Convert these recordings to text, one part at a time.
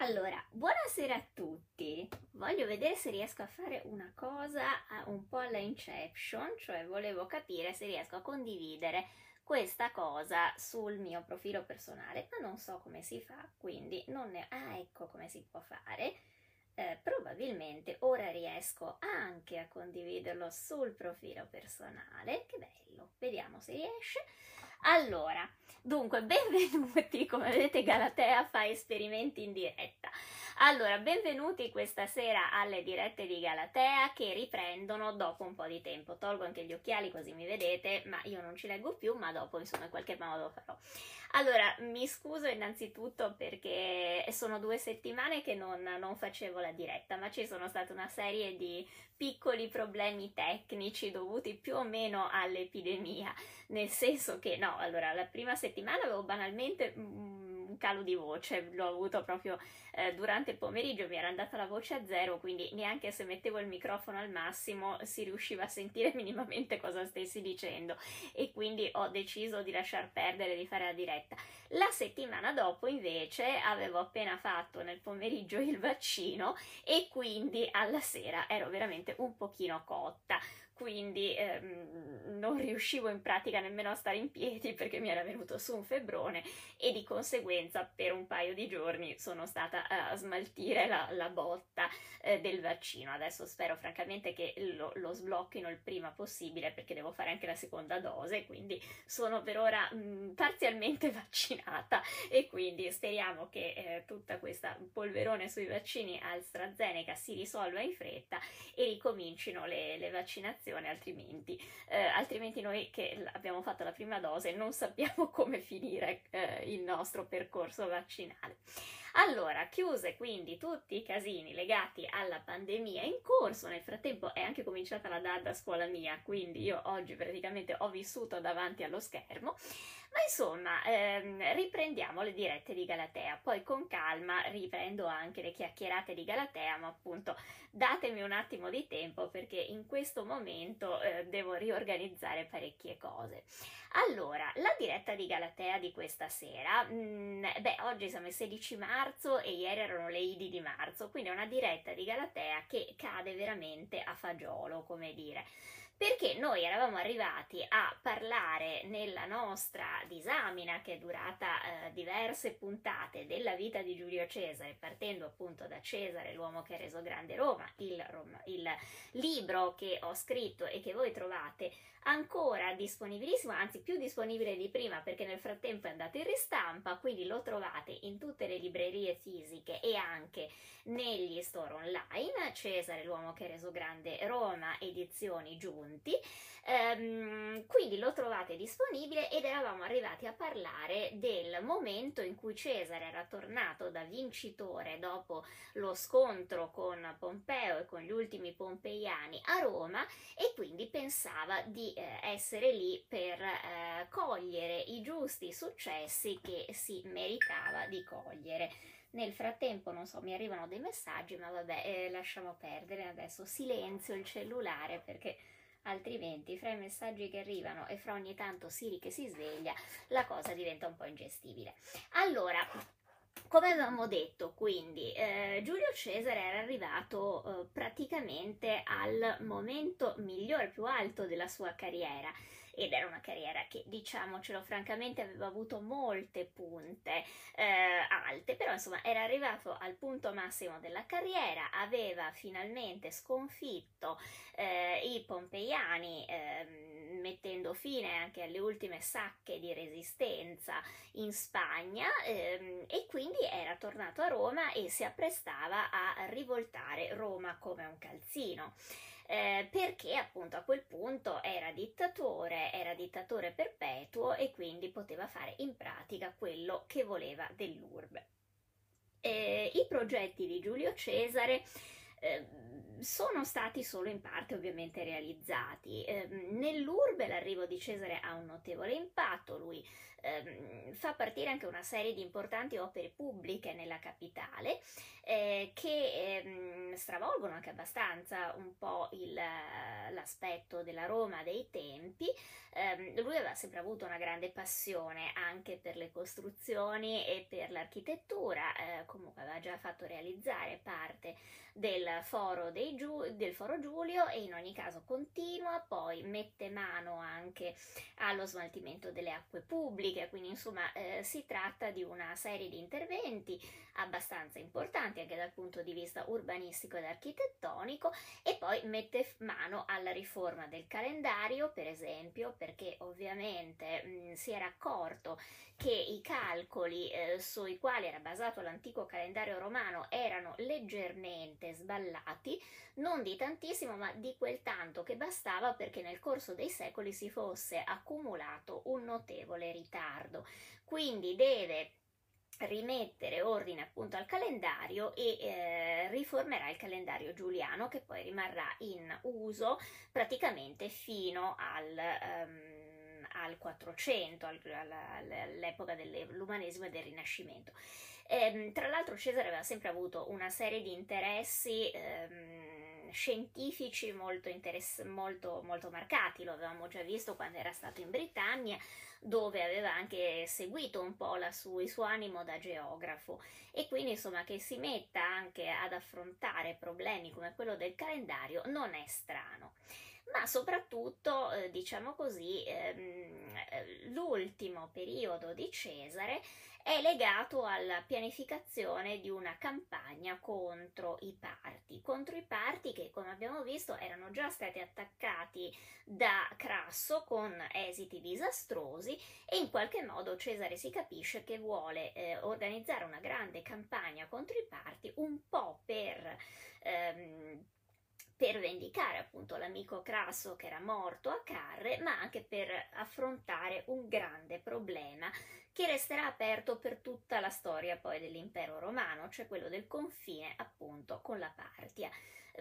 Allora, buonasera a tutti. Voglio vedere se riesco a fare una cosa un po' alla Inception, cioè volevo capire se riesco a condividere questa cosa sul mio profilo personale, ma non so come si fa, quindi non ne... Ah, ecco come si può fare. Eh, probabilmente ora riesco anche a condividerlo sul profilo personale. Che bello, vediamo se riesce. Allora, dunque, benvenuti, come vedete Galatea fa esperimenti in diretta. Allora, benvenuti questa sera alle dirette di Galatea che riprendono dopo un po' di tempo. Tolgo anche gli occhiali così mi vedete, ma io non ci leggo più, ma dopo insomma in qualche modo farò. Allora, mi scuso innanzitutto perché sono due settimane che non, non facevo la diretta, ma ci sono state una serie di piccoli problemi tecnici dovuti più o meno all'epidemia, nel senso che no, allora la prima settimana avevo banalmente un calo di voce, l'ho avuto proprio eh, durante il pomeriggio, mi era andata la voce a zero, quindi neanche se mettevo il microfono al massimo si riusciva a sentire minimamente cosa stessi dicendo e quindi ho deciso di lasciar perdere di fare la diretta. La settimana dopo invece avevo appena fatto nel pomeriggio il vaccino e quindi alla sera ero veramente un pochino cotta quindi ehm, non riuscivo in pratica nemmeno a stare in piedi perché mi era venuto su un febbrone e di conseguenza per un paio di giorni sono stata a smaltire la, la botta eh, del vaccino. Adesso spero francamente che lo, lo, sblocchino il prima possibile perché devo fare anche la seconda dose, quindi sono per ora mh, parzialmente vaccinata e quindi speriamo che eh, tutta questa polverone sui vaccini AstraZeneca si risolva in fretta e ricomincino le, le vaccinazioni vaccinazione, altrimenti, eh, altrimenti noi che abbiamo fatto la prima dose non sappiamo come finire eh, il nostro percorso vaccinale. Allora, chiuse quindi tutti i casini legati alla pandemia in corso, nel frattempo è anche cominciata la DAD a scuola mia, quindi io oggi praticamente ho vissuto davanti allo schermo, ma insomma, ehm, riprendiamo le dirette di Galatea, poi con calma riprendo anche le chiacchierate di Galatea, ma appunto datemi un attimo di tempo perché in questo momento eh, devo riorganizzare parecchie cose. Allora, la diretta di Galatea di questa sera, mh, mm, beh, oggi siamo il 16 marzo e ieri erano le Idi di marzo, quindi è una diretta di Galatea che cade veramente a fagiolo, come dire perché noi eravamo arrivati a parlare nella nostra disamina che è durata eh, diverse puntate della vita di Giulio Cesare, partendo appunto da Cesare, l'uomo che ha reso grande Roma, il, il libro che ho scritto e che voi trovate ancora disponibilissimo, anzi più disponibile di prima perché nel frattempo è andato in ristampa, quindi lo trovate in tutte le librerie fisiche e anche negli store online, Cesare l'uomo che ha reso grande Roma, edizioni giunti. Um, quindi lo trovate disponibile ed eravamo arrivati a parlare del momento in cui Cesare era tornato da vincitore dopo lo scontro con Pompeo e con gli ultimi pompeiani a Roma e quindi pensava di eh, essere lì per eh, cogliere i giusti successi che si meritava di cogliere. Nel frattempo, non so, mi arrivano dei messaggi, ma vabbè, eh, lasciamo perdere adesso. Silenzio il cellulare perché altrimenti fra i messaggi che arrivano e fra ogni tanto Siri che si sveglia, la cosa diventa un po' ingestibile. Allora, come avevamo detto, quindi, eh, Giulio Cesare era arrivato eh, praticamente al momento migliore, più alto della sua carriera ed era una carriera che, diciamocelo francamente, aveva avuto molte punte eh, alte, però insomma era arrivato al punto massimo della carriera, aveva finalmente sconfitto eh, i pompeiani. Eh, mettendo fine anche alle ultime sacche di resistenza in Spagna ehm, e quindi era tornato a Roma e si apprestava a rivoltare Roma come un calzino eh, perché appunto a quel punto era dittatore, era dittatore perpetuo e quindi poteva fare in pratica quello che voleva dell'urbe. Eh, I progetti di Giulio Cesare eh, sono stati solo in parte ovviamente realizzati. Eh, nell'urbe l'arrivo di Cesare ha un notevole impatto, lui ehm, fa partire anche una serie di importanti opere pubbliche nella capitale eh, che ehm, stravolgono anche abbastanza un po' il, l'aspetto della Roma dei tempi. Eh, lui aveva sempre avuto una grande passione anche per le costruzioni e per l'architettura, eh, comunque aveva già fatto realizzare parte del foro, Giu- del foro Giulio e in ogni caso continua, poi mette mano anche allo smaltimento delle acque pubbliche, quindi insomma eh, si tratta di una serie di interventi abbastanza importanti anche dal punto di vista urbanistico ed architettonico e poi mette mano alla riforma del calendario, per esempio, perché ovviamente mh, si era accorto che i calcoli eh, sui quali era basato l'antico calendario romano erano leggermente sballati, non di tantissimo, ma di quel tanto che bastava perché nel corso dei secoli si fosse accumulato un notevole ritardo. Quindi deve rimettere ordine appunto al calendario e eh, riformerà il calendario giuliano che poi rimarrà in uso praticamente fino al um, al 400, al, all'epoca dell'umanesimo e del Rinascimento. Ehm, tra l'altro Cesare aveva sempre avuto una serie di interessi ehm, scientifici molto, interess- molto, molto marcati, lo avevamo già visto quando era stato in Britannia, dove aveva anche seguito un po' su- il suo animo da geografo e quindi insomma che si metta anche ad affrontare problemi come quello del calendario non è strano ma soprattutto, eh, diciamo così, ehm, l'ultimo periodo di Cesare è legato alla pianificazione di una campagna contro i parti, contro i parti che come abbiamo visto erano già stati attaccati da Crasso con esiti disastrosi e in qualche modo Cesare si capisce che vuole eh, organizzare una grande campagna contro i parti un po' per ehm, per vendicare appunto l'amico Crasso che era morto a Carre, ma anche per affrontare un grande problema che resterà aperto per tutta la storia poi dell'impero romano, cioè quello del confine appunto con la Partia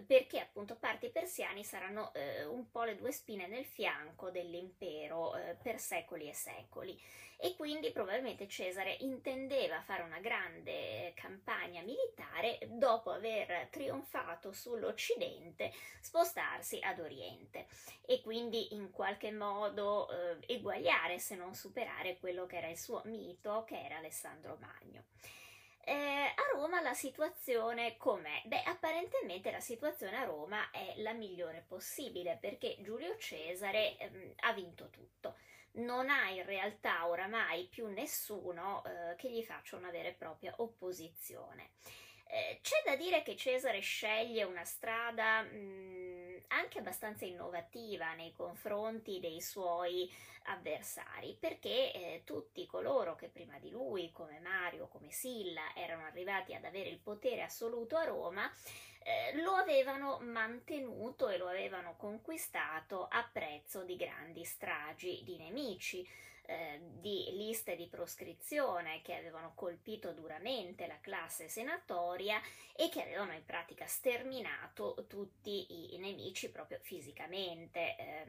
perché appunto parti persiani saranno eh, un po' le due spine nel fianco dell'impero eh, per secoli e secoli e quindi probabilmente Cesare intendeva fare una grande campagna militare dopo aver trionfato sull'Occidente spostarsi ad Oriente e quindi in qualche modo eh, eguagliare se non superare quello che era il suo mito che era Alessandro Magno. Eh, a Roma la situazione com'è? Beh, apparentemente la situazione a Roma è la migliore possibile perché Giulio Cesare ehm, ha vinto tutto. Non ha in realtà oramai più nessuno eh, che gli faccia una vera e propria opposizione. Eh, c'è da dire che Cesare sceglie una strada mh, mm, anche abbastanza innovativa nei confronti dei suoi avversari, perché eh, tutti coloro che prima di lui, come Mario, come Silla, erano arrivati ad avere il potere assoluto a Roma, eh, lo avevano mantenuto e lo avevano conquistato a prezzo di grandi stragi di nemici eh, di liste di proscrizione che avevano colpito duramente la classe senatoria e che avevano in pratica sterminato tutti i nemici proprio fisicamente. Eh,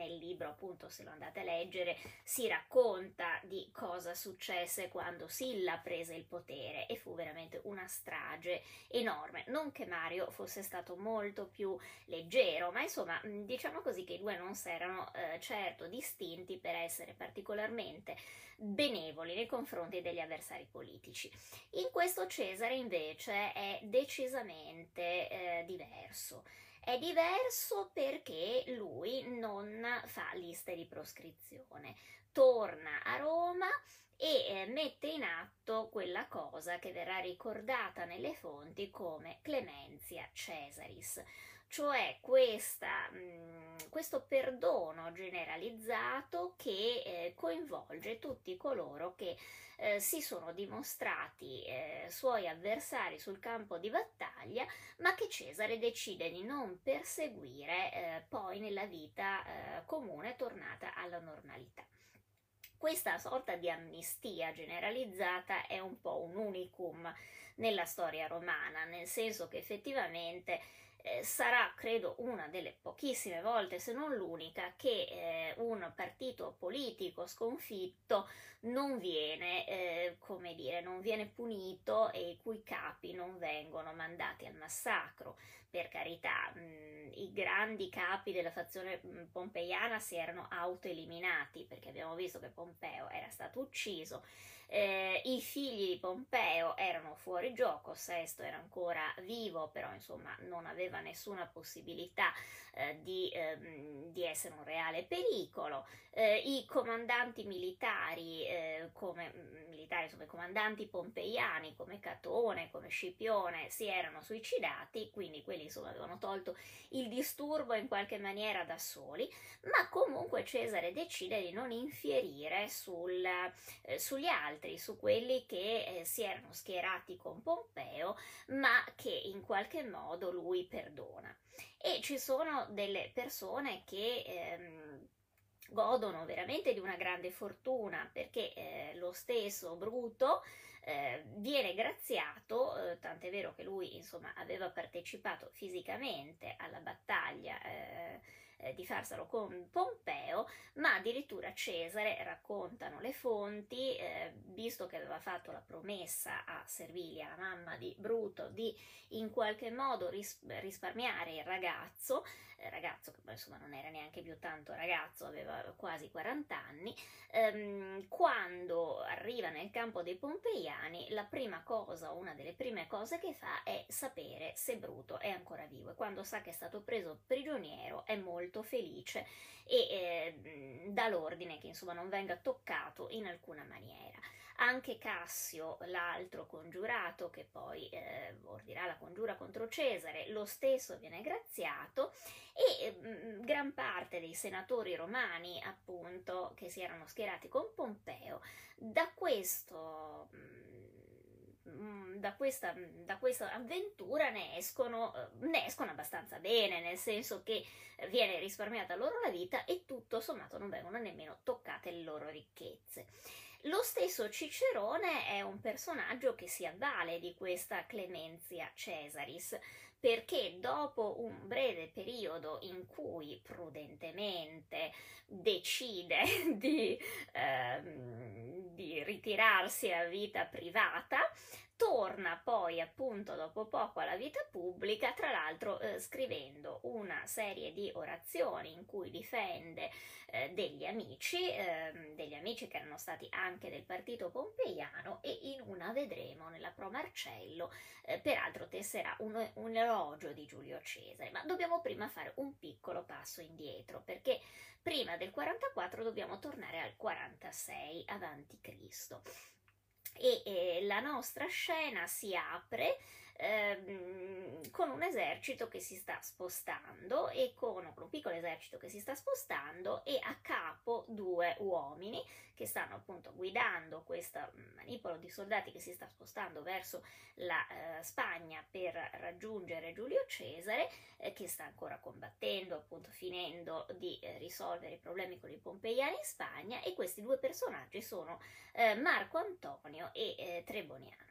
nel libro, appunto, se lo andate a leggere, si racconta di cosa successe quando Silla prese il potere e fu veramente una strage enorme. Non che Mario fosse stato molto più leggero, ma insomma, diciamo così che i due non si erano eh, certo distinti per essere particolarmente particolarmente benevoli nei confronti degli avversari politici. In questo Cesare invece è decisamente eh, diverso. È diverso perché lui non fa liste di proscrizione, torna a Roma e eh, mette in atto quella cosa che verrà ricordata nelle fonti come Clemenzia Cesaris, cioè questa, mh, mm, questo perdono generalizzato che eh, coinvolge tutti coloro che eh, si sono dimostrati eh, suoi avversari sul campo di battaglia, ma che Cesare decide di non perseguire eh, poi nella vita eh, comune tornata alla normalità. Questa sorta di amnistia generalizzata è un po' un unicum nella storia romana, nel senso che effettivamente eh, sarà, credo, una delle pochissime volte, se non l'unica, che eh, un partito politico sconfitto non viene, eh, come dire, non viene punito e i cui capi non vengono mandati al massacro. Per carità, mh, i grandi capi della fazione mh, pompeiana si erano autoeliminati perché abbiamo visto che Pompeo era stato ucciso eh, I figli di Pompeo erano fuori gioco, Sesto era ancora vivo, però insomma non aveva nessuna possibilità eh, di, ehm, di, essere un reale pericolo. Eh, I comandanti militari, eh, come, mm, militari insomma, i comandanti pompeiani come Catone, come Scipione, si erano suicidati, quindi quelli insomma avevano tolto il disturbo in qualche maniera da soli, ma comunque Cesare decide di non infierire sul, eh, sugli altri altri, su quelli che eh, si erano schierati con Pompeo, ma che in qualche modo lui perdona. E ci sono delle persone che ehm, godono veramente di una grande fortuna perché eh, lo stesso Bruto eh, viene graziato, eh, tant'è vero che lui insomma aveva partecipato fisicamente alla battaglia eh, eh, di farselo con Pompeo, ma addirittura Cesare, raccontano le fonti, eh, visto che aveva fatto la promessa a Servilia, la mamma di Bruto, di in qualche modo ris- risparmiare il ragazzo, ragazzo che insomma non era neanche più tanto ragazzo, aveva quasi 40 anni, ehm, quando arriva nel campo dei Pompeiani, la prima cosa, una delle prime cose che fa è sapere se Bruto è ancora vivo e quando sa che è stato preso prigioniero è molto felice e eh, dà l'ordine che insomma non venga toccato in alcuna maniera. Anche Cassio, l'altro congiurato che poi eh, ordirà la congiura contro Cesare, lo stesso viene graziato e mh, mm, gran parte dei senatori romani, appunto, che si erano schierati con Pompeo, da questo... Mh, mm, da questa, da questa, avventura ne escono, ne escono abbastanza bene, nel senso che viene risparmiata loro la vita e tutto sommato non vengono nemmeno toccate le loro ricchezze. Lo stesso Cicerone è un personaggio che si avvale di questa clemenzia Cesaris, perché dopo un breve periodo in cui prudentemente decide di, ehm, di ritirarsi a vita privata, torna poi appunto dopo poco alla vita pubblica, tra l'altro eh, scrivendo una serie di orazioni in cui difende eh, degli amici, eh, degli amici che erano stati anche del partito pompeiano e in una vedremo nella Pro Marcello, eh, peraltro tesserà un, un elogio di Giulio Cesare, ma dobbiamo prima fare un piccolo passo indietro perché prima del 44 dobbiamo tornare al 46 avanti Cristo e eh, la nostra scena si apre ehm, con un esercito che si sta spostando e con un piccolo esercito che si sta spostando e a capo due uomini che stanno appunto guidando questo manipolo di soldati che si sta spostando verso la eh, Spagna per raggiungere Giulio Cesare eh, che sta ancora combattendo appunto finendo di eh, risolvere i problemi con i pompeiani in Spagna e questi due personaggi sono eh, Marco Antonio e eh, Treboniano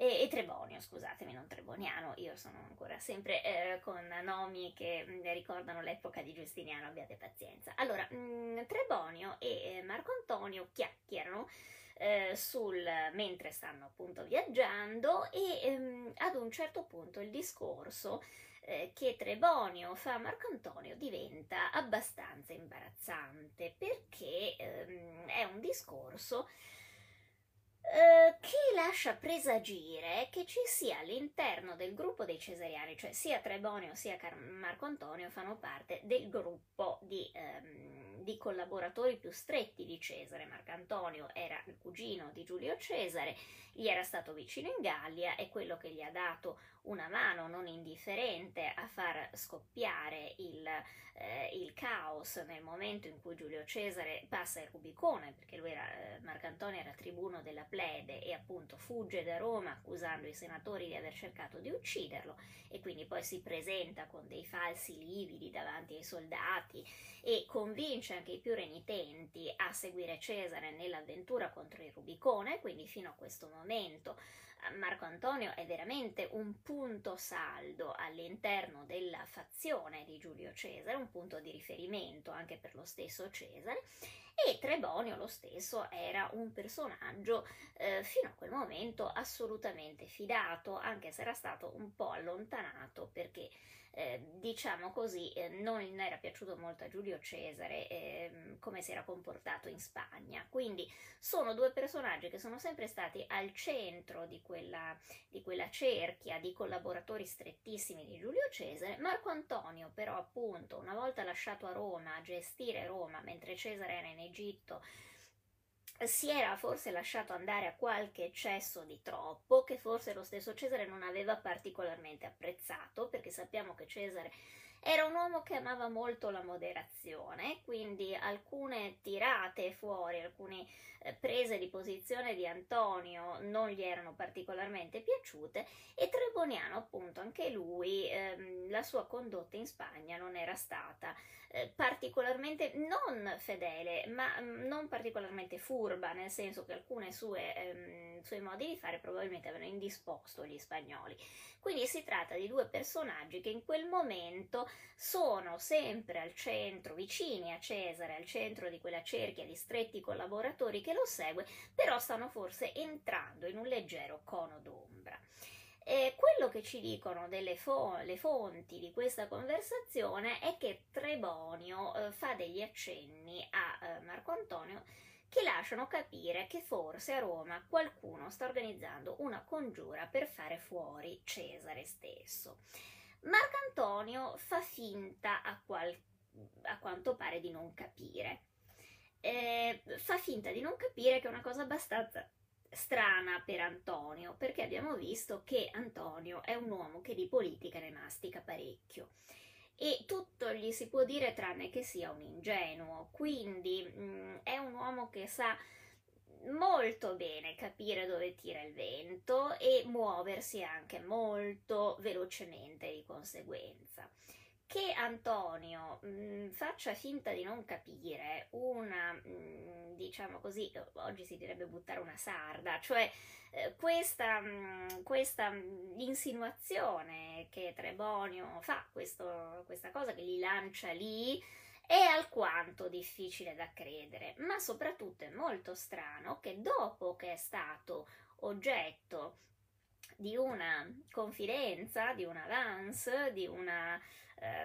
e, e Trebonio, scusatemi, non Treboniano, io sono ancora sempre eh, con nomi che mh, mm, ricordano l'epoca di Giustiniano, abbiate pazienza. Allora, mh, mm, Trebonio e eh, Marco Antonio chiacchierano eh, sul, mentre stanno appunto viaggiando e ehm, ad un certo punto il discorso eh, che Trebonio fa a Marco Antonio diventa abbastanza imbarazzante perché ehm, è un discorso eh, che lascia presagire che ci sia all'interno del gruppo dei cesariani, cioè sia Trebonio sia Car- Marco Antonio fanno parte del gruppo di, ehm, di, collaboratori più stretti di Cesare. Marco Antonio era il cugino di Giulio Cesare, gli era stato vicino in Gallia, è quello che gli ha dato una mano non indifferente a far scoppiare il, eh, il, caos nel momento in cui Giulio Cesare passa il Rubicone, perché lui era, eh, Marcantonio era tribuno della plebe e appunto fugge da Roma accusando i senatori di aver cercato di ucciderlo e quindi poi si presenta con dei falsi lividi davanti ai soldati e convince anche i più renitenti a seguire Cesare nell'avventura contro il Rubicone, quindi fino a questo momento Marco Antonio è veramente un punto saldo all'interno della fazione di Giulio Cesare, un punto di riferimento anche per lo stesso Cesare e Trebonio lo stesso era un personaggio eh, fino a quel momento assolutamente fidato, anche se era stato un po' allontanato perché eh, diciamo così, eh, non era piaciuto molto a Giulio Cesare eh, come si era comportato in Spagna. Quindi sono due personaggi che sono sempre stati al centro di quella, di quella cerchia di collaboratori strettissimi di Giulio Cesare. Marco Antonio, però, appunto, una volta lasciato a Roma a gestire Roma mentre Cesare era in Egitto, si era forse lasciato andare a qualche eccesso di troppo che forse lo stesso Cesare non aveva particolarmente apprezzato perché sappiamo che Cesare era un uomo che amava molto la moderazione, quindi alcune tirate fuori, alcune eh, prese di posizione di Antonio non gli erano particolarmente piaciute e Treboniano appunto anche lui ehm, la sua condotta in Spagna non era stata eh, particolarmente non fedele ma mh, mm, non particolarmente furba nel senso che alcune sue, ehm, suoi modi di fare probabilmente avevano indisposto gli spagnoli. Quindi si tratta di due personaggi che in quel momento sono sempre al centro, vicini a Cesare, al centro di quella cerchia di stretti collaboratori che lo segue, però stanno forse entrando in un leggero cono d'ombra. E quello che ci dicono delle fo- fonti di questa conversazione è che Trebonio eh, fa degli accenni a eh, Marco Antonio che lasciano capire che forse a Roma qualcuno sta organizzando una congiura per fare fuori Cesare stesso. Marcantonio fa finta a, qual- a quanto pare di non capire. Eh, fa finta di non capire che è una cosa abbastanza strana per Antonio, perché abbiamo visto che Antonio è un uomo che di politica ne mastica parecchio e tutto gli si può dire tranne che sia un ingenuo, quindi mh, mm, è un uomo che sa molto bene capire dove tira il vento e muoversi anche molto velocemente di conseguenza. Che Antonio mh, mm, faccia finta di non capire una, mh, mm, diciamo così, oggi si direbbe buttare una sarda, cioè eh, questa, mh, questa insinuazione che Trebonio fa, questo, questa cosa che gli lancia lì, è alquanto difficile da credere, ma soprattutto è molto strano che dopo che è stato oggetto di una confidenza, di un avance, di, una,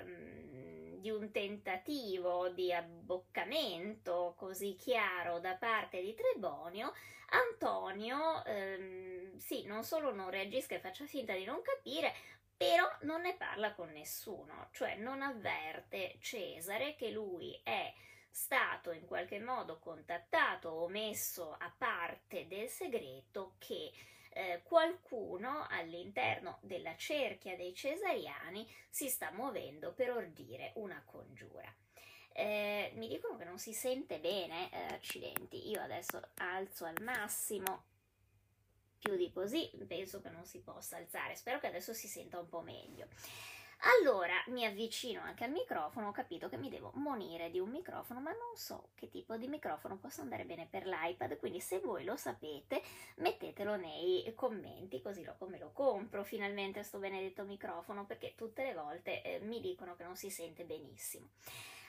um, di un tentativo di abboccamento così chiaro da parte di Trebonio, Antonio um, sì, non solo non reagisca e faccia finta di non capire, però non ne parla con nessuno, cioè non avverte Cesare che lui è stato in qualche modo contattato o messo a parte del segreto che eh, qualcuno all'interno della cerchia dei cesariani si sta muovendo per ordire una congiura. Eh, mi dicono che non si sente bene, eh, accidenti, io adesso alzo al massimo più di così penso che non si possa alzare. Spero che adesso si senta un po' meglio. Allora mi avvicino anche al microfono, ho capito che mi devo monire di un microfono, ma non so che tipo di microfono possa andare bene per l'iPad, quindi se voi lo sapete mettetelo nei commenti così lo, me lo compro finalmente sto benedetto microfono perché tutte le volte eh, mi dicono che non si sente benissimo.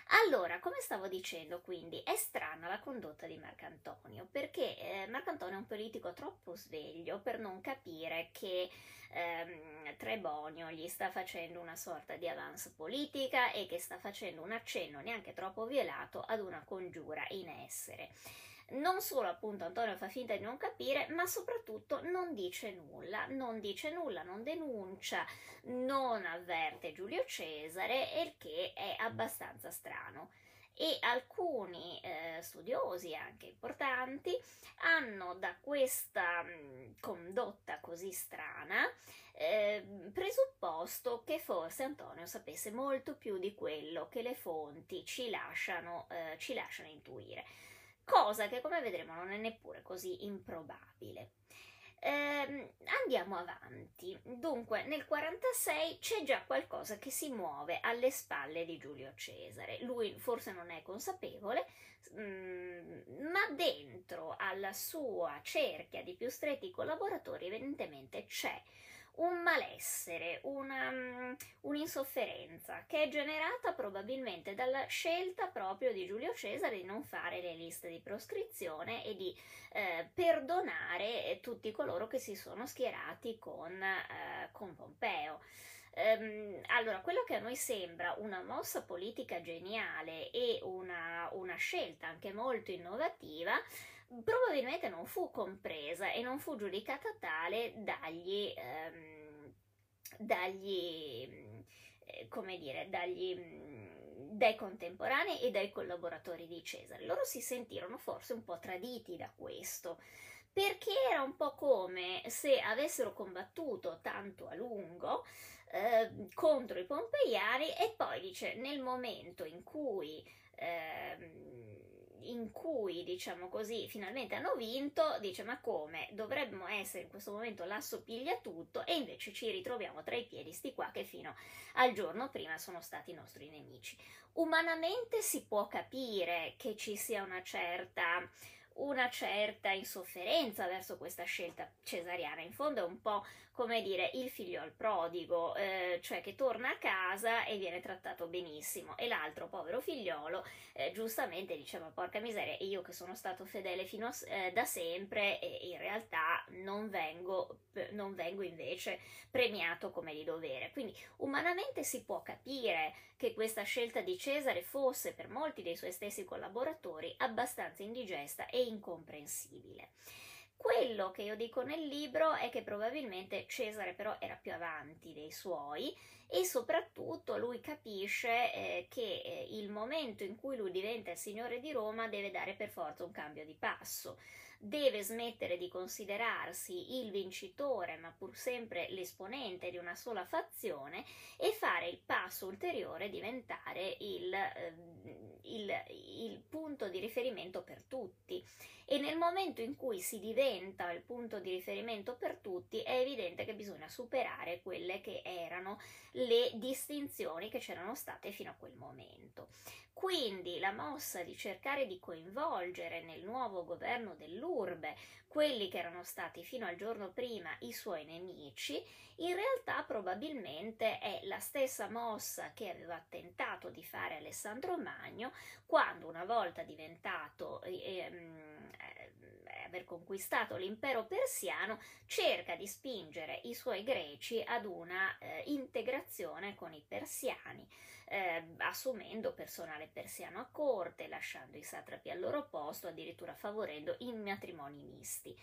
Allora, come stavo dicendo, quindi è strana la condotta di Marcantonio perché eh, Marcantonio è un politico troppo sveglio per non capire che ehm, Trebonio gli sta facendo una sorta di avance politica e che sta facendo un accenno neanche troppo violato ad una congiura in essere non solo appunto Antonio fa finta di non capire, ma soprattutto non dice nulla, non dice nulla, non denuncia, non avverte Giulio Cesare, il che è abbastanza strano. E alcuni eh, studiosi anche importanti hanno da questa mh, condotta così strana eh, presupposto che forse Antonio sapesse molto più di quello che le fonti ci lasciano, eh, ci lasciano intuire cosa che come vedremo non è neppure così improbabile. Eh, andiamo avanti. Dunque, nel 46 c'è già qualcosa che si muove alle spalle di Giulio Cesare. Lui forse non è consapevole, mm, ma dentro alla sua cerchia di più stretti collaboratori evidentemente c'è un malessere, una, mm, un'insofferenza che è generata probabilmente dalla scelta proprio di Giulio Cesare di non fare le liste di proscrizione e di eh, perdonare tutti coloro che si sono schierati con, eh, con Pompeo. Ehm, allora, quello che a noi sembra una mossa politica geniale e una, una scelta anche molto innovativa, probabilmente non fu compresa e non fu giudicata tale dagli, ehm, dagli eh, come dire, dagli, dai contemporanei e dai collaboratori di Cesare. Loro si sentirono forse un po' traditi da questo, perché era un po' come se avessero combattuto tanto a lungo eh, contro i pompeiani e poi dice nel momento in cui eh, in cui, diciamo così, finalmente hanno vinto, dice ma come? Dovremmo essere in questo momento l'asso piglia tutto e invece ci ritroviamo tra i piedi sti qua che fino al giorno prima sono stati i nostri nemici. Umanamente si può capire che ci sia una certa una certa insofferenza verso questa scelta cesariana. In fondo è un po' come dire il figlio al prodigo, eh, cioè che torna a casa e viene trattato benissimo, e l'altro povero figliolo eh, giustamente dice: Ma porca miseria, io che sono stato fedele fino a, eh, da sempre, e in realtà non vengo, non vengo invece premiato come di dovere. Quindi umanamente si può capire che questa scelta di Cesare fosse per molti dei suoi stessi collaboratori abbastanza indigesta e incomprensibile. Quello che io dico nel libro è che probabilmente Cesare però era più avanti dei suoi e soprattutto lui capisce eh, che eh, il momento in cui lui diventa il signore di Roma deve dare per forza un cambio di passo deve smettere di considerarsi il vincitore, ma pur sempre l'esponente di una sola fazione, e fare il passo ulteriore, diventare il, eh, il, il punto di riferimento per tutti. Nel momento in cui si diventa il punto di riferimento per tutti, è evidente che bisogna superare quelle che erano le distinzioni che c'erano state fino a quel momento. Quindi la mossa di cercare di coinvolgere nel nuovo governo dell'urbe quelli che erano stati fino al giorno prima i suoi nemici, in realtà probabilmente è la stessa mossa che aveva tentato di fare Alessandro Magno quando una volta diventato ehm, eh, aver conquistato l'impero persiano cerca di spingere i suoi greci ad una eh, integrazione con i persiani eh, assumendo personale persiano a corte, lasciando i satrapi al loro posto, addirittura favorendo i matrimoni misti.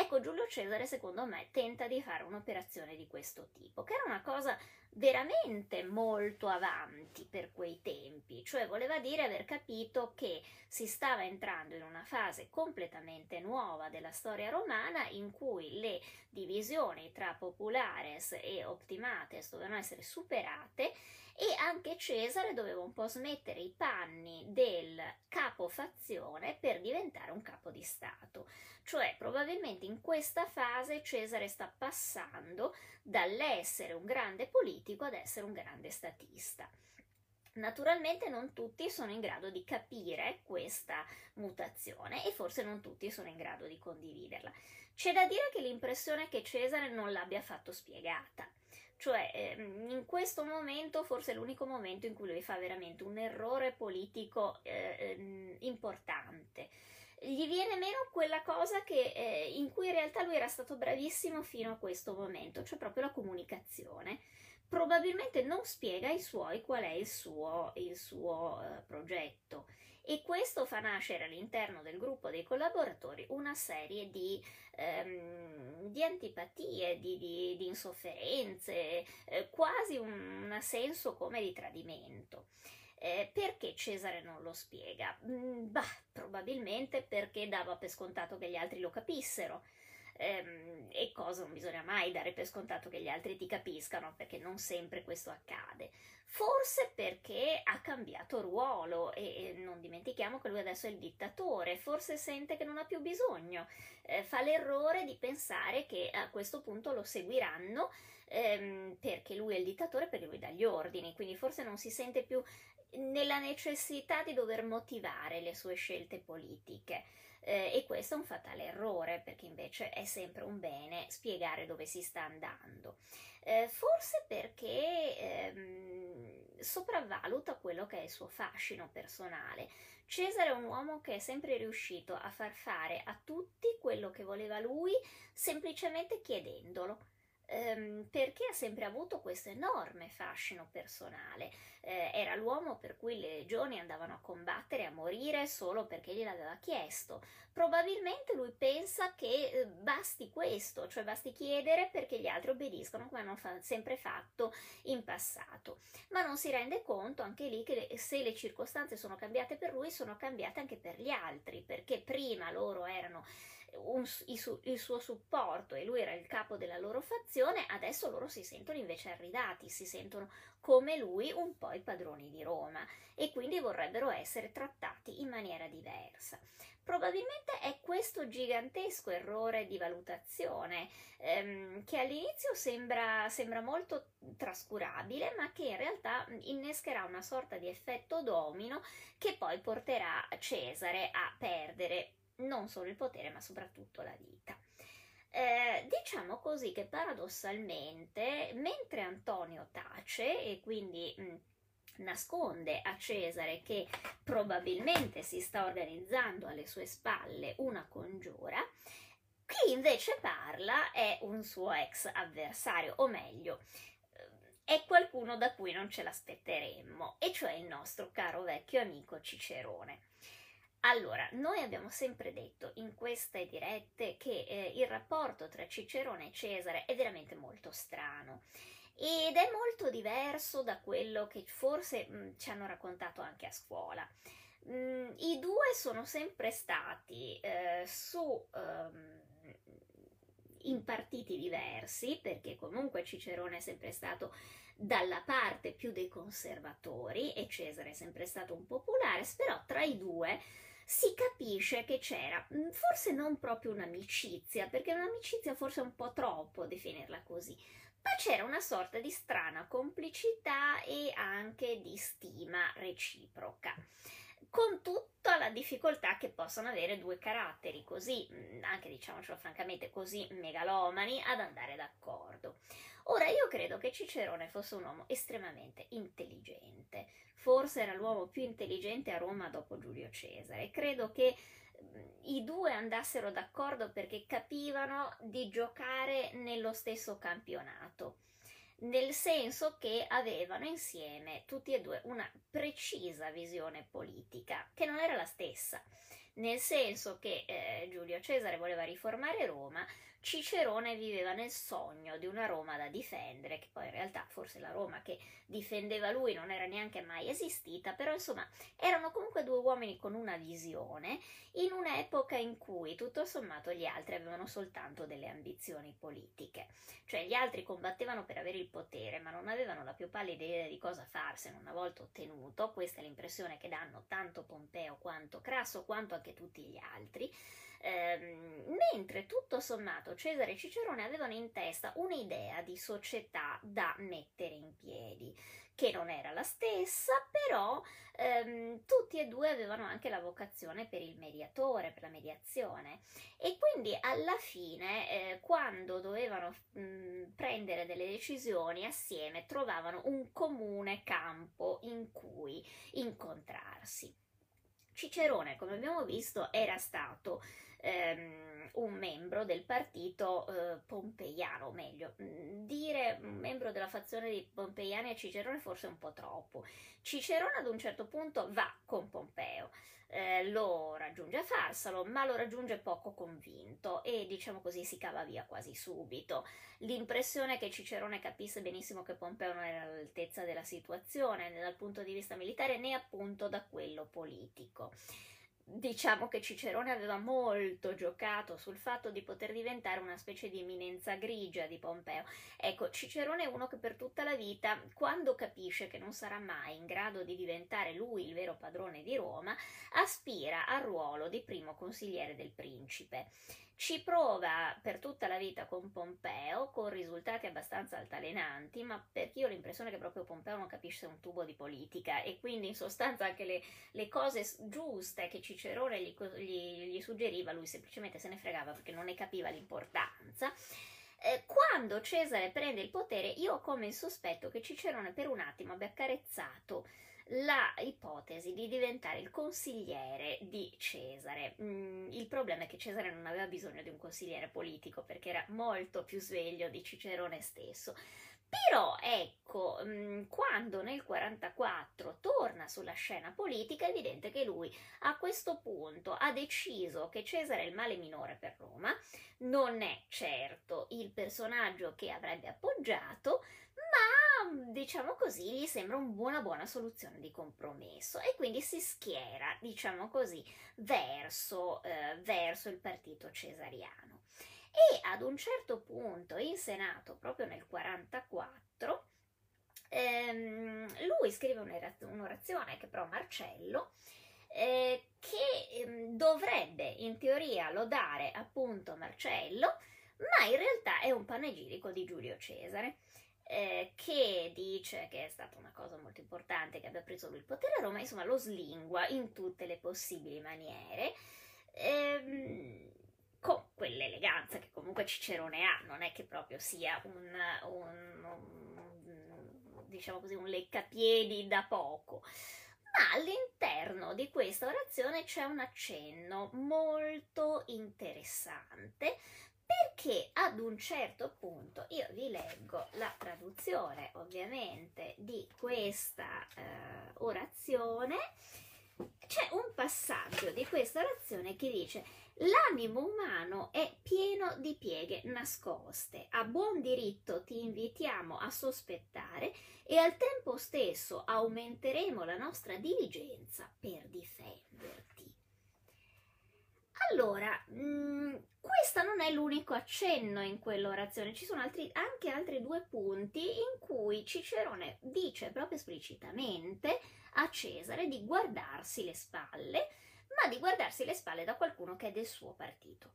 Ecco, Giulio Cesare, secondo me, tenta di fare un'operazione di questo tipo, che era una cosa veramente molto avanti per quei tempi, cioè voleva dire aver capito che si stava entrando in una fase completamente nuova della storia romana in cui le divisioni tra populares e optimates dovevano essere superate e anche Cesare doveva un po' smettere i panni del capo fazione per diventare un capo di Stato. Cioè, probabilmente in questa fase Cesare sta passando dall'essere un grande politico ad essere un grande statista. Naturalmente non tutti sono in grado di capire questa mutazione e forse non tutti sono in grado di condividerla. C'è da dire che l'impressione è che Cesare non l'abbia affatto spiegata. Cioè, ehm, in questo momento forse è l'unico momento in cui lui fa veramente un errore politico eh, ehm, importante. Gli viene meno quella cosa che, eh, in cui in realtà lui era stato bravissimo fino a questo momento, cioè proprio la comunicazione. Probabilmente non spiega ai suoi qual è il suo, il suo uh, progetto e questo fa nascere all'interno del gruppo dei collaboratori una serie di, ehm, di antipatie, di, di, di insofferenze, eh, quasi un, un senso come di tradimento. Eh, perché Cesare non lo spiega? Mm, bah, probabilmente perché dava per scontato che gli altri lo capissero. Ehm, e cosa non bisogna mai dare per scontato che gli altri ti capiscano, perché non sempre questo accade. Forse perché ha cambiato ruolo e, non dimentichiamo che lui adesso è il dittatore, forse sente che non ha più bisogno, eh, fa l'errore di pensare che a questo punto lo seguiranno ehm, perché lui è il dittatore, perché lui dà gli ordini, quindi forse non si sente più nella necessità di dover motivare le sue scelte politiche. Eh, e questo è un fatale errore perché invece è sempre un bene spiegare dove si sta andando. Eh, forse perché ehm, sopravvaluta quello che è il suo fascino personale. Cesare è un uomo che è sempre riuscito a far fare a tutti quello che voleva lui semplicemente chiedendolo ehm, perché ha sempre avuto questo enorme fascino personale. Eh, era l'uomo per cui le legioni andavano a combattere, a morire solo perché gliel'aveva chiesto. Probabilmente lui pensa che eh, basti questo, cioè basti chiedere perché gli altri obbediscono come hanno fa- sempre fatto in passato. Ma non si rende conto anche lì che se le circostanze sono cambiate per lui, sono cambiate anche per gli altri, perché prima loro erano un, il, il, suo supporto e lui era il capo della loro fazione, adesso loro si sentono invece arridati, si sentono come lui un po' i padroni di Roma e quindi vorrebbero essere trattati in maniera diversa. Probabilmente è questo gigantesco errore di valutazione ehm, che all'inizio sembra, sembra molto trascurabile, ma che in realtà innescherà una sorta di effetto domino che poi porterà Cesare a perdere non solo il potere, ma soprattutto la vita. Eh, diciamo così che paradossalmente, mentre Antonio tace e quindi mh, nasconde a Cesare che probabilmente si sta organizzando alle sue spalle una congiura, chi invece parla è un suo ex avversario, o meglio, è qualcuno da cui non ce l'aspetteremmo, e cioè il nostro caro vecchio amico Cicerone. Allora, noi abbiamo sempre detto in queste dirette che eh, il rapporto tra Cicerone e Cesare è veramente molto strano ed è molto diverso da quello che forse mh, mm, ci hanno raccontato anche a scuola. Mm, I due sono sempre stati eh, su um, in partiti diversi, perché comunque Cicerone è sempre stato dalla parte più dei conservatori e Cesare è sempre stato un popolare, però tra i due si capisce che c'era mm, forse non proprio un'amicizia, perché un'amicizia forse è un po' troppo definirla così, ma c'era una sorta di strana complicità e anche di stima reciproca con tutta la difficoltà che possono avere due caratteri così, mm, anche diciamocelo francamente, così megalomani ad andare d'accordo. Ora io credo che Cicerone fosse un uomo estremamente intelligente, forse era l'uomo più intelligente a Roma dopo Giulio Cesare. Credo che mm, i due andassero d'accordo perché capivano di giocare nello stesso campionato, nel senso che avevano insieme tutti e due una precisa visione politica, che non era la stessa, nel senso che eh, Giulio Cesare voleva riformare Roma, Cicerone viveva nel sogno di una Roma da difendere, che poi in realtà forse la Roma che difendeva lui non era neanche mai esistita, però insomma erano comunque due uomini con una visione in un'epoca in cui tutto sommato gli altri avevano soltanto delle ambizioni politiche, cioè gli altri combattevano per avere il potere, ma non avevano la più pallida idea di cosa farsene una volta ottenuto, questa è l'impressione che danno tanto Pompeo quanto Crasso quanto anche tutti gli altri. Ehm, mentre tutto sommato Cesare e Cicerone avevano in testa un'idea di società da mettere in piedi, che non era la stessa, però ehm, tutti e due avevano anche la vocazione per il mediatore, per la mediazione e quindi alla fine eh, quando dovevano mh, prendere delle decisioni assieme trovavano un comune campo in cui incontrarsi. Cicerone, come abbiamo visto, era stato ehm, un membro del partito eh, pompeiano, meglio, mm, dire un membro della fazione di Pompeiani a Cicerone forse è un po' troppo. Cicerone ad un certo punto va con Pompeo. Eh, lo raggiunge a Farsalo, ma lo raggiunge poco convinto e diciamo così si cava via quasi subito. L'impressione è che Cicerone capisse benissimo che Pompeo non era all'altezza della situazione né dal punto di vista militare né appunto da quello politico diciamo che Cicerone aveva molto giocato sul fatto di poter diventare una specie di eminenza grigia di Pompeo. Ecco, Cicerone è uno che per tutta la vita, quando capisce che non sarà mai in grado di diventare lui il vero padrone di Roma, aspira al ruolo di primo consigliere del principe. Ci prova per tutta la vita con Pompeo, con risultati abbastanza altalenanti, ma perché io ho l'impressione che proprio Pompeo non capisce un tubo di politica e quindi in sostanza anche le, le cose giuste che Cicerone gli, gli, gli, suggeriva, lui semplicemente se ne fregava perché non ne capiva l'importanza. Eh, quando Cesare prende il potere, io ho come il sospetto che Cicerone per un attimo abbia carezzato la ipotesi di diventare il consigliere di Cesare. Mm, il problema è che Cesare non aveva bisogno di un consigliere politico perché era molto più sveglio di Cicerone stesso. Però ecco, mm, quando nel 44 torna sulla scena politica, è evidente che lui a questo punto ha deciso che Cesare è il male minore per Roma, non è certo il personaggio che avrebbe appoggiato, ma diciamo così gli sembra una buona buona soluzione di compromesso e quindi si schiera, diciamo così, verso, eh, verso il partito cesariano. E ad un certo punto in Senato, proprio nel 44, ehm, lui scrive un'orazione che però Marcello eh, che ehm, dovrebbe in teoria lodare appunto Marcello, ma in realtà è un panegirico di Giulio Cesare eh, che dice che è stata una cosa molto importante che abbia preso lui il potere a Roma, insomma lo slingua in tutte le possibili maniere. Ehm, con quell'eleganza che comunque Cicerone ha, non è che proprio sia un, un, un diciamo così, un leccapiedi da poco. Ma all'interno di questa orazione c'è un accenno molto interessante perché ad un certo punto io vi leggo la traduzione ovviamente di questa eh, orazione. C'è un passaggio di questa orazione che dice l'animo umano è pieno di pieghe nascoste. A buon diritto ti invitiamo a sospettare e al tempo stesso aumenteremo la nostra diligenza per difenderti allora, mh, mm, questo non è l'unico accenno in quell'orazione, ci sono altri, anche altri due punti in cui Cicerone dice proprio esplicitamente a Cesare di guardarsi le spalle, ma di guardarsi le spalle da qualcuno che è del suo partito.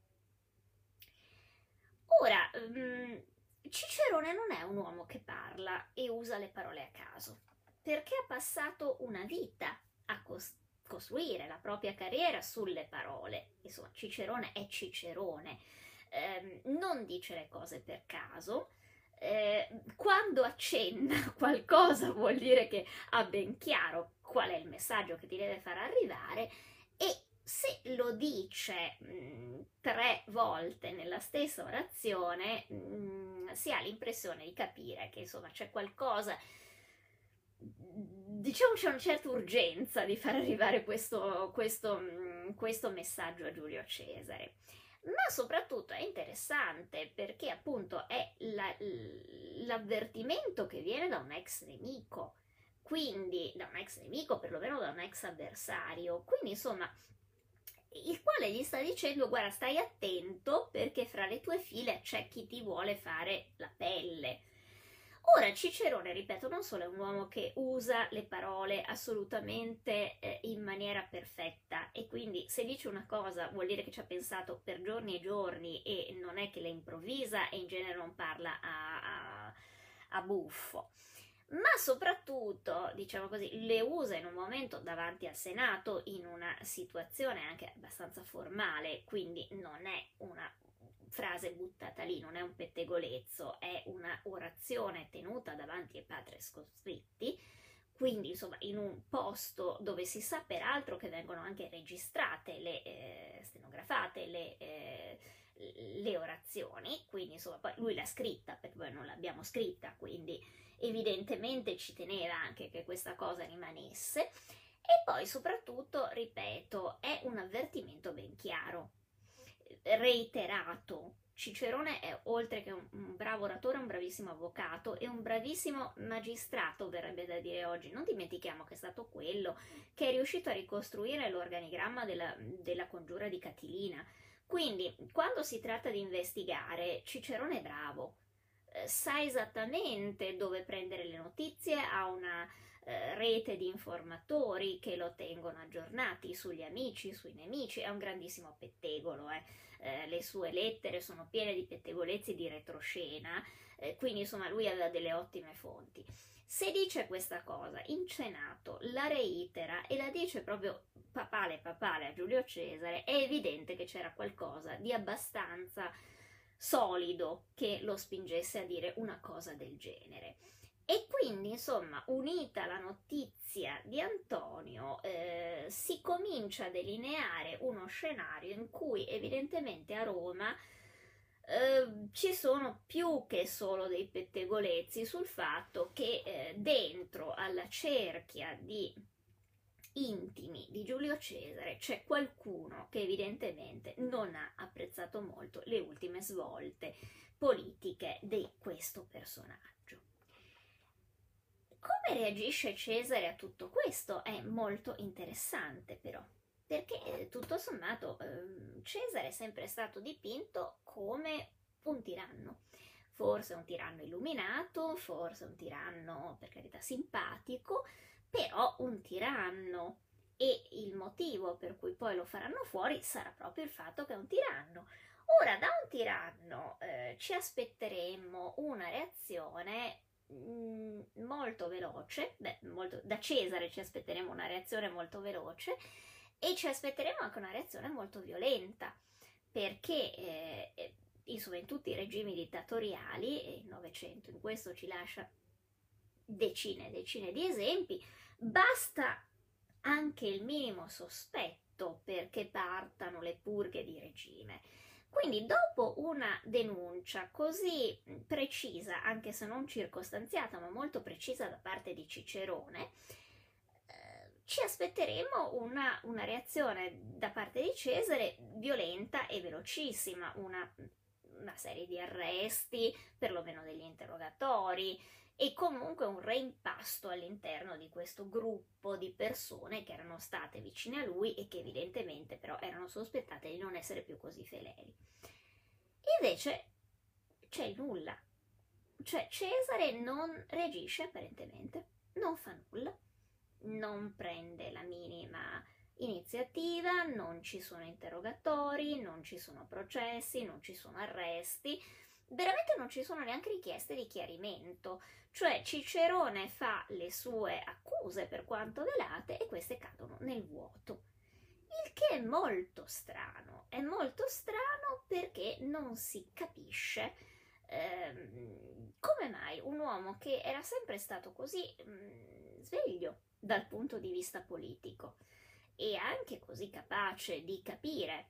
Ora, mh, mm, Cicerone non è un uomo che parla e usa le parole a caso, perché ha passato una vita a costruire costruire la propria carriera sulle parole. Insomma, Cicerone è Cicerone, eh, non dice le cose per caso. Eh, quando accenna qualcosa vuol dire che ha ben chiaro qual è il messaggio che ti deve far arrivare e se lo dice mh, mm, tre volte nella stessa orazione mh, mm, si ha l'impressione di capire che insomma c'è qualcosa diciamo c'è una certa urgenza di far arrivare questo, questo, mm, questo messaggio a Giulio Cesare. Ma soprattutto è interessante perché appunto è la, l'avvertimento che viene da un ex nemico, quindi da un ex nemico, perlomeno da un ex avversario, quindi insomma il quale gli sta dicendo guarda stai attento perché fra le tue file c'è chi ti vuole fare la pelle Ora Cicerone, ripeto, non solo è un uomo che usa le parole assolutamente eh, in maniera perfetta e quindi se dice una cosa vuol dire che ci ha pensato per giorni e giorni e non è che le improvvisa e in genere non parla a, a, a buffo. Ma soprattutto, diciamo così, le usa in un momento davanti al Senato in una situazione anche abbastanza formale, quindi non è una frase buttata lì, non è un pettegolezzo, è una orazione tenuta davanti ai patres coscritti, quindi insomma in un posto dove si sa peraltro che vengono anche registrate le eh, stenografate, le, eh, le orazioni, quindi insomma poi lui l'ha scritta perché poi non l'abbiamo scritta, quindi evidentemente ci teneva anche che questa cosa rimanesse. E poi soprattutto, ripeto, è un avvertimento ben chiaro reiterato. Cicerone è oltre che un, un bravo oratore, un bravissimo avvocato e un bravissimo magistrato, verrebbe da dire oggi. Non dimentichiamo che è stato quello che è riuscito a ricostruire l'organigramma della, della congiura di Catilina. Quindi, quando si tratta di investigare, Cicerone è bravo, eh, sa esattamente dove prendere le notizie, ha una eh, rete di informatori che lo tengono aggiornati sugli amici, sui nemici, è un grandissimo pettegolo, eh. Eh, le sue lettere sono piene di pettegolezzi di retroscena, eh, quindi insomma lui aveva delle ottime fonti. Se dice questa cosa in Senato, la reitera e la dice proprio papale papale a Giulio Cesare, è evidente che c'era qualcosa di abbastanza solido che lo spingesse a dire una cosa del genere. E quindi, insomma, unita la notizia di Antonio, eh, si comincia a delineare uno scenario in cui evidentemente a Roma eh, ci sono più che solo dei pettegolezzi sul fatto che eh, dentro alla cerchia di intimi di Giulio Cesare c'è qualcuno che evidentemente non ha apprezzato molto le ultime svolte politiche di questo personaggio. Come reagisce Cesare a tutto questo è molto interessante però, perché eh, tutto sommato eh, Cesare è sempre stato dipinto come un tiranno. Forse un tiranno illuminato, forse un tiranno per carità simpatico, però un tiranno. E il motivo per cui poi lo faranno fuori sarà proprio il fatto che è un tiranno. Ora, da un tiranno eh, ci aspetteremmo una reazione Mm, molto veloce, beh, molto, da Cesare ci aspetteremo una reazione molto veloce e ci aspetteremo anche una reazione molto violenta, perché eh, insomma in tutti i regimi dittatoriali, e il Novecento in questo ci lascia decine e decine di esempi, basta anche il minimo sospetto perché partano le purghe di regime. Quindi dopo una denuncia così precisa, anche se non circostanziata, ma molto precisa da parte di Cicerone, eh, ci aspetteremo una, una, reazione da parte di Cesare violenta e velocissima, una, una serie di arresti, perlomeno degli interrogatori, e comunque un reimpasto all'interno di questo gruppo di persone che erano state vicine a lui e che evidentemente però erano sospettate di non essere più così fedeli. Invece c'è nulla, cioè Cesare non reagisce apparentemente, non fa nulla, non prende la minima iniziativa, non ci sono interrogatori, non ci sono processi, non ci sono arresti, veramente non ci sono neanche richieste di chiarimento, cioè Cicerone fa le sue accuse per quanto velate e queste cadono nel vuoto. Il che è molto strano, è molto strano perché non si capisce ehm, come mai un uomo che era sempre stato così mh, mm, sveglio dal punto di vista politico e anche così capace di capire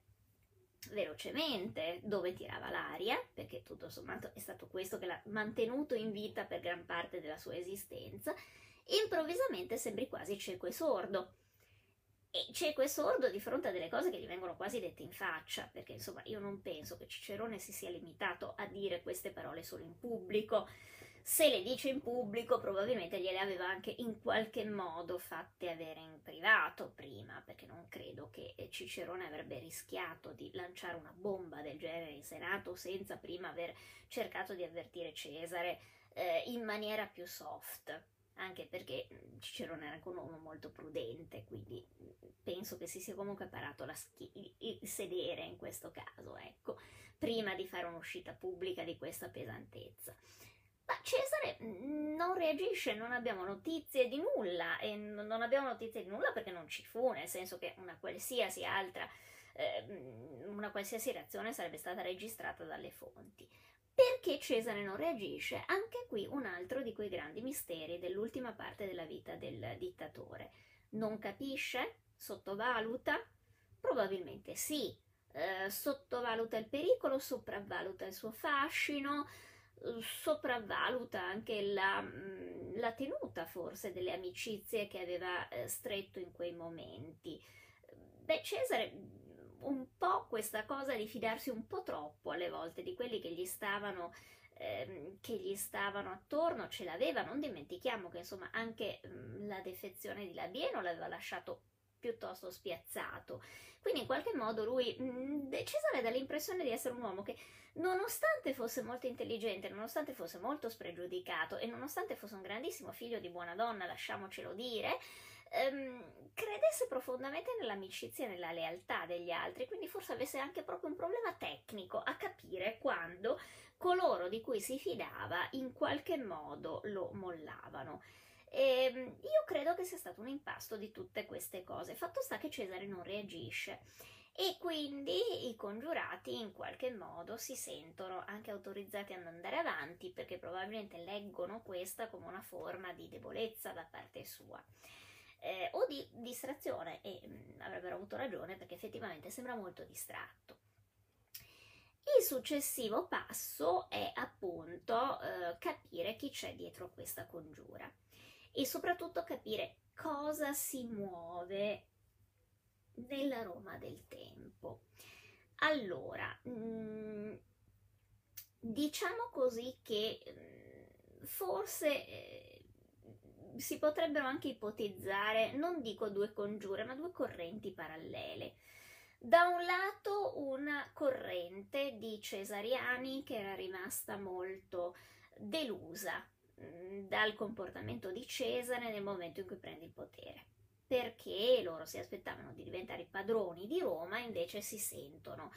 velocemente dove tirava l'aria, perché tutto sommato è stato questo che l'ha mantenuto in vita per gran parte della sua esistenza, improvvisamente sembri quasi cieco e sordo. E cieco e sordo di fronte a delle cose che gli vengono quasi dette in faccia, perché insomma io non penso che Cicerone si sia limitato a dire queste parole solo in pubblico, se le dice in pubblico probabilmente gliele aveva anche in qualche modo fatte avere in privato prima, perché non credo che Cicerone avrebbe rischiato di lanciare una bomba del genere in Senato senza prima aver cercato di avvertire Cesare eh, in maniera più soft anche perché Cicerone era un uomo molto prudente, quindi penso che si sia comunque imparato schi- il sedere in questo caso, ecco, prima di fare un'uscita pubblica di questa pesantezza. Ma Cesare mm, non reagisce, non abbiamo notizie di nulla e non abbiamo notizie di nulla perché non ci fu, nel senso che una qualsiasi altra, eh, una qualsiasi reazione sarebbe stata registrata dalle fonti. Perché Cesare non reagisce? Anche qui un altro di quei grandi misteri dell'ultima parte della vita del dittatore. Non capisce? Sottovaluta? Probabilmente sì. Eh, sottovaluta il pericolo, sopravvaluta il suo fascino, sopravvaluta anche la, mm, la, tenuta forse delle amicizie che aveva eh, stretto in quei momenti. Beh, Cesare un po' questa cosa di fidarsi un po' troppo alle volte di quelli che gli stavano ehm, che gli stavano attorno ce l'aveva, non dimentichiamo che insomma anche mh, mm, la defezione di Labieno l'aveva lasciato piuttosto spiazzato. Quindi in qualche modo lui, mh, mm, Cesare dà l'impressione di essere un uomo che nonostante fosse molto intelligente, nonostante fosse molto spregiudicato e nonostante fosse un grandissimo figlio di buona donna, lasciamocelo dire, ehm, credesse profondamente nell'amicizia e nella lealtà degli altri, quindi forse avesse anche proprio un problema tecnico a capire quando coloro di cui si fidava in qualche modo lo mollavano. E ehm, io credo che sia stato un impasto di tutte queste cose. Fatto sta che Cesare non reagisce e quindi i congiurati in qualche modo si sentono anche autorizzati ad andare avanti perché probabilmente leggono questa come una forma di debolezza da parte sua eh, o di distrazione e mh, mm, avrebbero avuto ragione perché effettivamente sembra molto distratto. Il successivo passo è appunto eh, capire chi c'è dietro questa congiura e soprattutto capire cosa si muove nella Roma del tempo. Allora, mm, diciamo così che mm, forse eh, si potrebbero anche ipotizzare, non dico due congiure, ma due correnti parallele. Da un lato una corrente di cesariani che era rimasta molto delusa dal comportamento di Cesare nel momento in cui prende il potere, perché loro si aspettavano di diventare padroni di Roma, invece si sentono,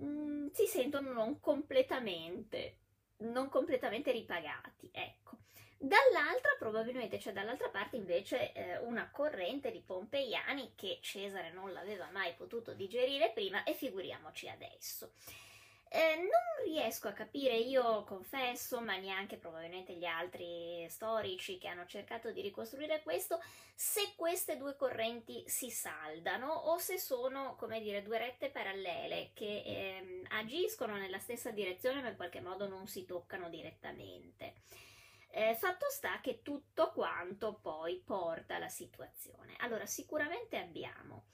mm, si sentono non completamente, non completamente ripagati, ecco. Dall'altra, probabilmente c'è dall'altra parte invece eh, una corrente di pompeiani che Cesare non l'aveva mai potuto digerire prima e figuriamoci adesso. Eh, non riesco a capire, io confesso, ma neanche probabilmente gli altri storici che hanno cercato di ricostruire questo, se queste due correnti si saldano o se sono, come dire, due rette parallele che eh, agiscono nella stessa direzione ma in qualche modo non si toccano direttamente. Eh, fatto sta che tutto quanto poi porta alla situazione. Allora, sicuramente abbiamo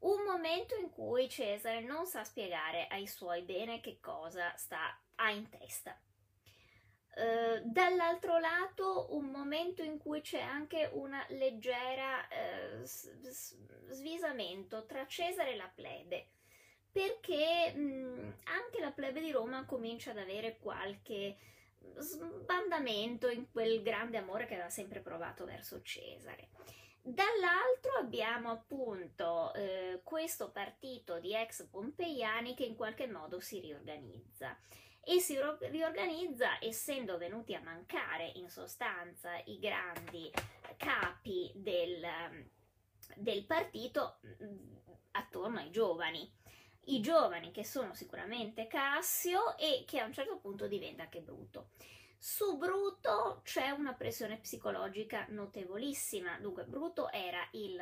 un momento in cui Cesare non sa spiegare ai suoi bene che cosa sta ha in testa. Uh, dall'altro lato un momento in cui c'è anche una leggera uh, svisamento tra Cesare e la plebe perché mh, anche la plebe di Roma comincia ad avere qualche sbandamento in quel grande amore che aveva sempre provato verso Cesare. Dall'altro abbiamo appunto eh, questo partito di ex pompeiani che in qualche modo si riorganizza e si riorganizza essendo venuti a mancare in sostanza i grandi capi del, del partito mm, attorno ai giovani i giovani che sono sicuramente Cassio e che a un certo punto diventa anche Bruto. Su Bruto c'è una pressione psicologica notevolissima, dunque Bruto era il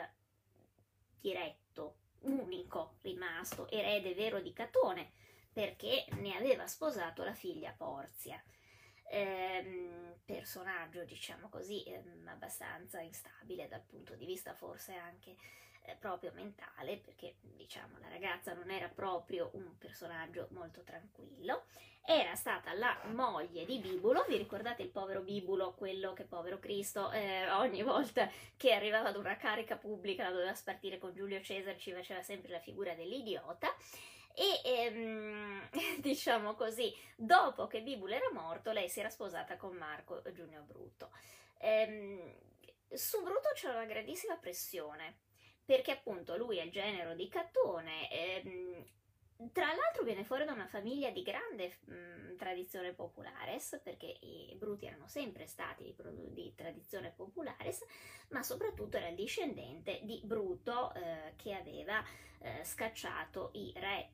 diretto, unico rimasto erede vero di Catone perché ne aveva sposato la figlia Porzia. Ehm, personaggio, diciamo così, ehm, abbastanza instabile dal punto di vista forse anche eh, proprio mentale, perché diciamo la ragazza non era proprio un personaggio molto tranquillo, era stata la moglie di Bibulo, vi ricordate il povero Bibulo, quello che povero Cristo eh, ogni volta che arrivava ad una carica pubblica la doveva spartire con Giulio Cesare, ci faceva sempre la figura dell'idiota. E ehm, diciamo così, dopo che Bibulo era morto, lei si era sposata con Marco Giunio Bruto. Ehm, su Bruto c'era una grandissima pressione perché appunto lui è genero di Catone. Ehm, tra l'altro viene fuori da una famiglia di grande mh, mm, tradizione populares, perché i Bruti erano sempre stati di, di, tradizione populares, ma soprattutto era il discendente di Bruto eh, che aveva eh, scacciato i re.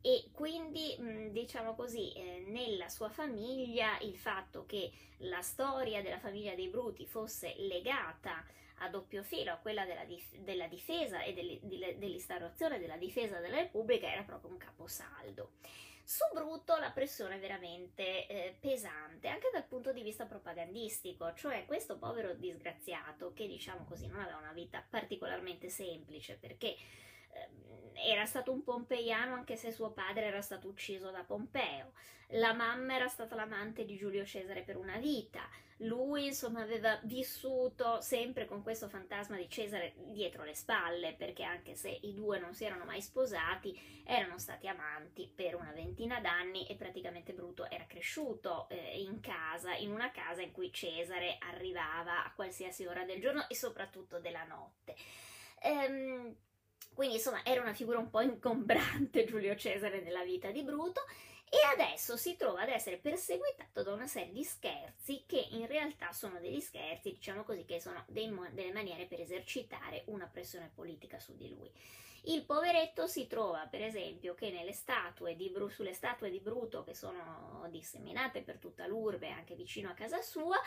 E quindi, mh, mm, diciamo così, eh, nella sua famiglia il fatto che la storia della famiglia dei Bruti fosse legata a doppio filo quella della, dif- della difesa e dell'instaurazione della difesa della Repubblica era proprio un caposaldo. Su Bruto la pressione è veramente eh, pesante, anche dal punto di vista propagandistico, cioè questo povero disgraziato che diciamo così non aveva una vita particolarmente semplice perché era stato un pompeiano anche se suo padre era stato ucciso da Pompeo. La mamma era stata l'amante di Giulio Cesare per una vita. Lui, insomma, aveva vissuto sempre con questo fantasma di Cesare dietro le spalle, perché anche se i due non si erano mai sposati, erano stati amanti per una ventina d'anni e praticamente Bruto era cresciuto eh, in casa, in una casa in cui Cesare arrivava a qualsiasi ora del giorno e soprattutto della notte. Ehm, quindi insomma era una figura un po' ingombrante Giulio Cesare nella vita di Bruto e adesso si trova ad essere perseguitato da una serie di scherzi che in realtà sono degli scherzi, diciamo così, che sono dei, delle maniere per esercitare una pressione politica su di lui. Il poveretto si trova, per esempio, che statue di, sulle statue di Bruto che sono disseminate per tutta l'urbe, anche vicino a casa sua,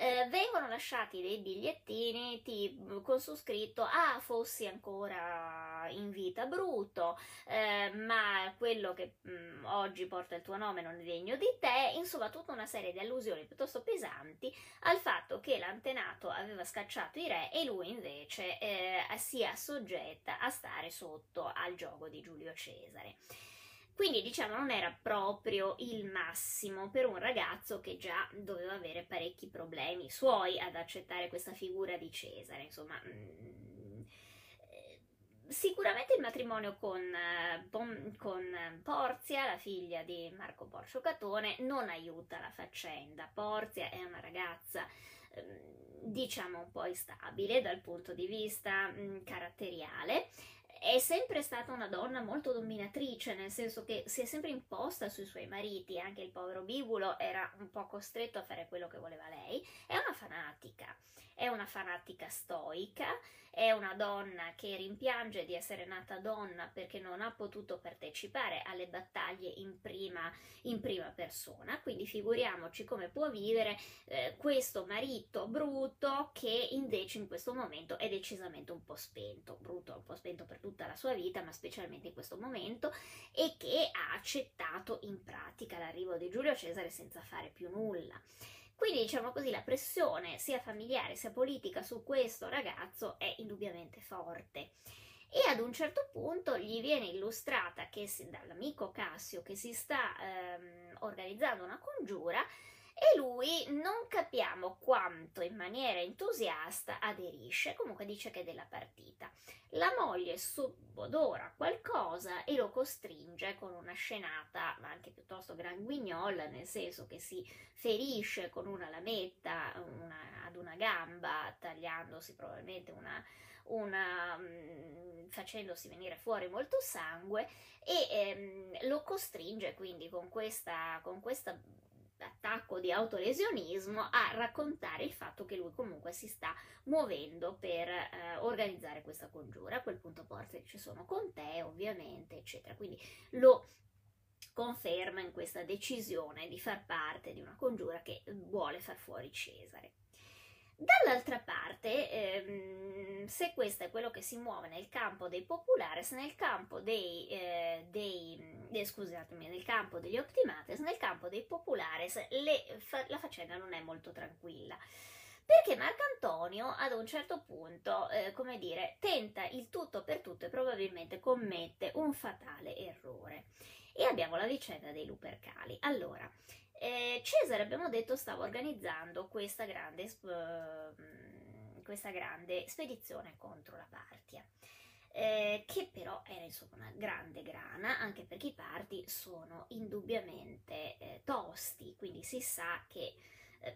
eh, vengono lasciati dei bigliettini tipo, con su scritto ah fossi ancora in vita Bruto eh, ma quello che mh, mm, oggi porta il tuo nome non è degno di te. Insomma tutta una serie di allusioni piuttosto pesanti al fatto che l'antenato aveva scacciato i re e lui invece eh, sia soggetta a stare sotto al gioco di Giulio Cesare quindi diciamo non era proprio il massimo per un ragazzo che già doveva avere parecchi problemi suoi ad accettare questa figura di Cesare, insomma. Mm, eh, sicuramente il matrimonio con, eh, con, Porzia, la figlia di Marco Porcio Catone, non aiuta la faccenda. Porzia è una ragazza ehm, diciamo un po' instabile dal punto di vista mm, caratteriale è sempre stata una donna molto dominatrice, nel senso che si è sempre imposta sui suoi mariti, anche il povero Bibulo era un po' costretto a fare quello che voleva lei, è una fanatica, è una fanatica stoica, è una donna che rimpiange di essere nata donna perché non ha potuto partecipare alle battaglie in prima, in prima persona, quindi figuriamoci come può vivere eh, questo marito brutto che invece in questo momento è decisamente un po' spento, brutto, un po' spento per tutta la sua vita, ma specialmente in questo momento, e che ha accettato in pratica l'arrivo di Giulio Cesare senza fare più nulla. Quindi diciamo così la pressione sia familiare sia politica su questo ragazzo è indubbiamente forte. E ad un certo punto gli viene illustrata che si, dall'amico Cassio che si sta ehm, organizzando una congiura e lui non capiamo quanto in maniera entusiasta aderisce, comunque dice che è della partita. La moglie subodora qualcosa e lo costringe con una scenata, ma anche piuttosto granguignola, nel senso che si ferisce con una lametta una, ad una gamba, tagliandosi probabilmente una, una, um, facendosi venire fuori molto sangue e um, lo costringe quindi con questa, con questa attacco di autolesionismo a raccontare il fatto che lui comunque si sta muovendo per eh, organizzare questa congiura. A quel punto Porte ci sono con te, ovviamente, eccetera. Quindi lo conferma in questa decisione di far parte di una congiura che vuole far fuori Cesare. Dall'altra parte, ehm, se questo è quello che si muove nel campo dei populares, nel campo dei, eh, dei eh, scusatemi, nel campo degli optimates, nel campo dei populares le, fa, la faccenda non è molto tranquilla. Perché Marcantonio ad un certo punto, eh, come dire, tenta il tutto per tutto e probabilmente commette un fatale errore. E abbiamo la vicenda dei Lupercali. Allora, eh, Cesare, abbiamo detto, stava organizzando questa grande, uh, questa grande spedizione contro la Partia. Eh, che però era insomma una grande grana, anche perché i parti sono indubbiamente eh, tosti, quindi si sa che eh,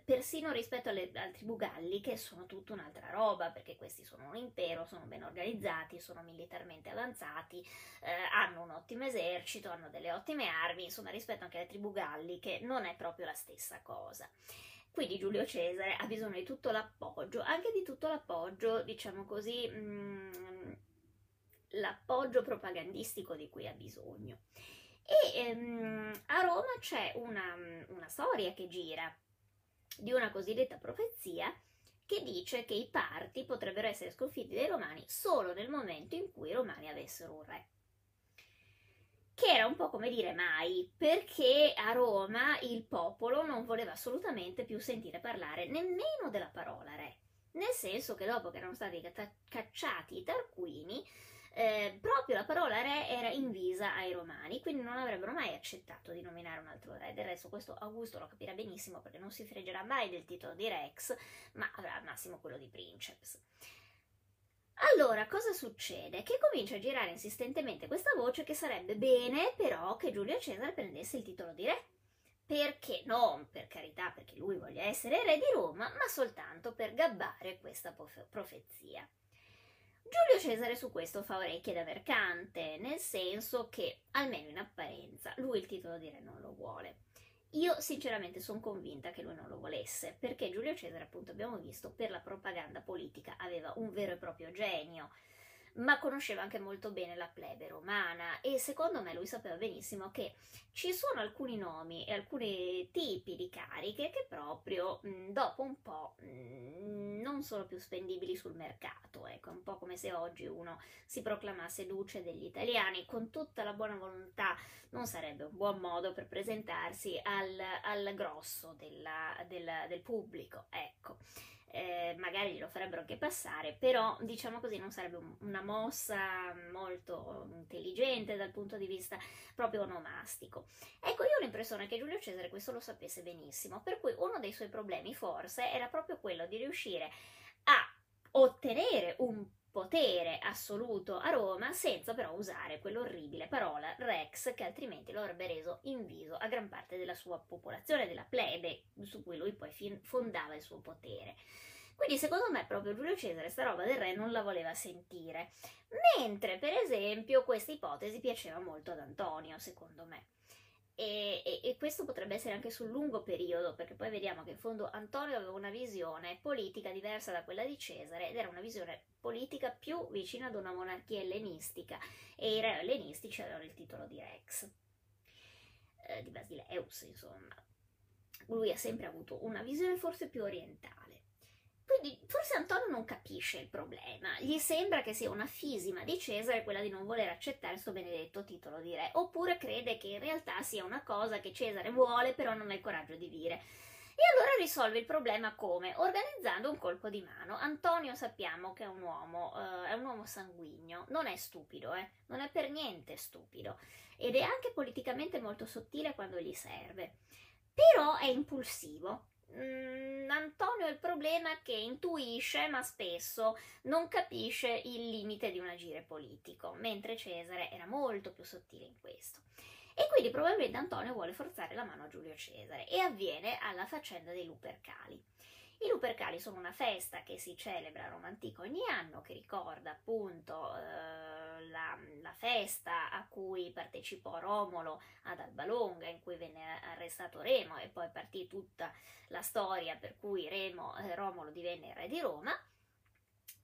persino rispetto alle, al tribù galliche sono tutta un'altra roba, perché questi sono un impero, sono ben organizzati, sono militarmente avanzati, eh, hanno un ottimo esercito, hanno delle ottime armi, insomma rispetto anche alle tribù galliche non è proprio la stessa cosa. Quindi Giulio Cesare ha bisogno di tutto l'appoggio, anche di tutto l'appoggio, diciamo così, mh, mm, l'appoggio propagandistico di cui ha bisogno. E ehm, a Roma c'è una, una storia che gira di una cosiddetta profezia che dice che i parti potrebbero essere sconfitti dai romani solo nel momento in cui i romani avessero un re. Che era un po' come dire mai, perché a Roma il popolo non voleva assolutamente più sentire parlare nemmeno della parola re. Nel senso che dopo che erano stati cacciati i Tarquini, eh, proprio la parola re era invisa ai romani, quindi non avrebbero mai accettato di nominare un altro re. Del resto questo Augusto lo capirà benissimo perché non si freggerà mai del titolo di rex, ma avrà al massimo quello di princeps. Allora, cosa succede? Che comincia a girare insistentemente questa voce che sarebbe bene però che Giulio Cesare prendesse il titolo di re. Perché non, per carità, perché lui voglia essere re di Roma, ma soltanto per gabbare questa profezia. Giulio Cesare su questo fa orecchie da mercante, nel senso che, almeno in apparenza, lui il titolo di re non lo vuole. Io sinceramente sono convinta che lui non lo volesse, perché Giulio Cesare, appunto abbiamo visto, per la propaganda politica aveva un vero e proprio genio, ma conosceva anche molto bene la plebe romana e secondo me lui sapeva benissimo che ci sono alcuni nomi e alcuni tipi di cariche che proprio mh, dopo un po' mh, non sono più spendibili sul mercato, ecco, è un po' come se oggi uno si proclamasse duce degli italiani, con tutta la buona volontà non sarebbe un buon modo per presentarsi al, al grosso della, della, del pubblico, ecco eh, magari glielo farebbero anche passare, però diciamo così non sarebbe un, una mossa molto intelligente dal punto di vista proprio onomastico. Ecco, io ho l'impressione che Giulio Cesare questo lo sapesse benissimo, per cui uno dei suoi problemi forse era proprio quello di riuscire a ottenere un potere assoluto a Roma senza però usare quell'orribile parola rex che altrimenti lo avrebbe reso inviso a gran parte della sua popolazione, della plebe su cui lui poi fondava il suo potere. Quindi secondo me proprio Giulio Cesare sta roba del re non la voleva sentire, mentre per esempio questa ipotesi piaceva molto ad Antonio, secondo me. E, e, e, questo potrebbe essere anche sul lungo periodo, perché poi vediamo che in fondo Antonio aveva una visione politica diversa da quella di Cesare ed era una visione politica più vicina ad una monarchia ellenistica e i re ellenistici avevano il titolo di Rex, eh, di Basileus, insomma. Lui ha sempre avuto una visione forse più orientale. Quindi forse Antonio non capisce il problema, gli sembra che sia una fisima di Cesare quella di non voler accettare questo benedetto titolo di re, oppure crede che in realtà sia una cosa che Cesare vuole però non ha il coraggio di dire. E allora risolve il problema come? Organizzando un colpo di mano. Antonio sappiamo che è un uomo, uh, è un uomo sanguigno, non è stupido, eh? non è per niente stupido ed è anche politicamente molto sottile quando gli serve. Però è impulsivo, Mm, Antonio il problema è che intuisce, ma spesso non capisce il limite di un agire politico, mentre Cesare era molto più sottile in questo. E quindi probabilmente Antonio vuole forzare la mano a Giulio Cesare e avviene alla faccenda dei Lupercali. I Lupercali sono una festa che si celebra a Roma Antica ogni anno, che ricorda appunto eh, la, la, festa a cui partecipò Romolo ad Albalonga, in cui venne arrestato Remo e poi partì tutta la storia per cui Remo, eh, Romolo divenne re di Roma.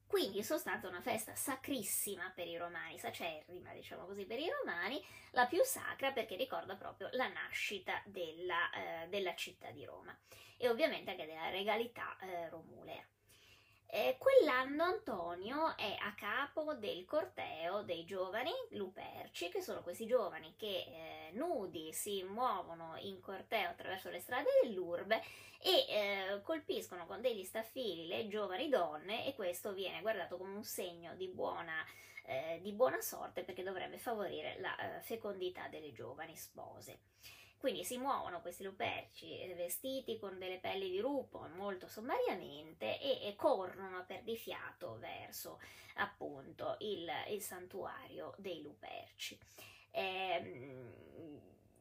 Quindi in sostanza una festa sacrissima per i romani, sacerrima diciamo così per i romani, la più sacra perché ricorda proprio la nascita della, eh, della città di Roma e ovviamente anche della regalità eh, romulea. Eh, quell'anno Antonio è a capo del corteo dei giovani luperci, che sono questi giovani che eh, nudi si muovono in corteo attraverso le strade dell'urbe e eh, colpiscono con degli staffili le giovani donne e questo viene guardato come un segno di buona, eh, di buona sorte perché dovrebbe favorire la eh, fecondità delle giovani spose. Quindi si muovono questi luperci eh, vestiti con delle pelli di lupo molto sommariamente e, e corrono per di fiato verso appunto il, il santuario dei luperci. Eh,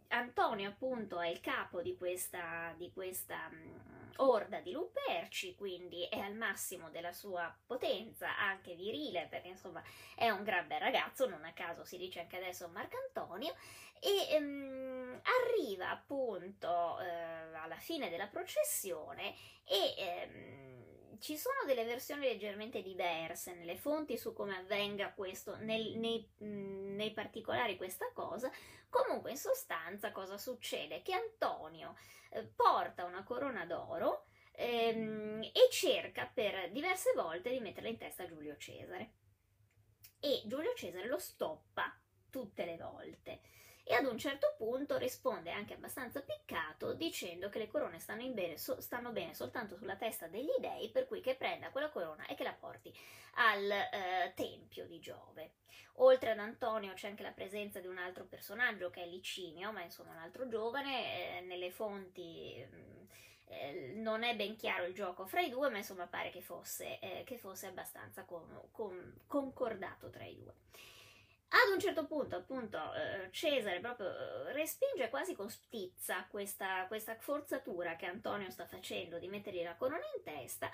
Antonio appunto è il capo di questa, di questa um, orda di luperci, quindi è al massimo della sua potenza, anche virile, perché insomma è un gran bel ragazzo, non a caso si dice anche adesso Marcantonio, e um, arriva appunto eh, alla fine della processione e ehm, ci sono delle versioni leggermente diverse nelle fonti su come avvenga questo, nel, nei, mh, nei particolari questa cosa, comunque in sostanza cosa succede? Che Antonio eh, porta una corona d'oro ehm, e cerca per diverse volte di metterla in testa a Giulio Cesare. E Giulio Cesare lo stoppa tutte le volte e ad un certo punto risponde anche abbastanza piccato dicendo che le corone stanno bene, so, stanno bene, soltanto sulla testa degli dei, per cui che prenda quella corona e che la porti al eh, tempio di Giove. Oltre ad Antonio c'è anche la presenza di un altro personaggio che è Licinio, ma insomma un altro giovane, eh, nelle fonti mm, eh, non è ben chiaro il gioco fra i due, ma insomma pare che fosse, eh, che fosse abbastanza con, con, concordato tra i due. Ad un certo punto, appunto, eh, Cesare proprio eh, respinge quasi con stizza questa, questa forzatura che Antonio sta facendo di mettergli la corona in testa,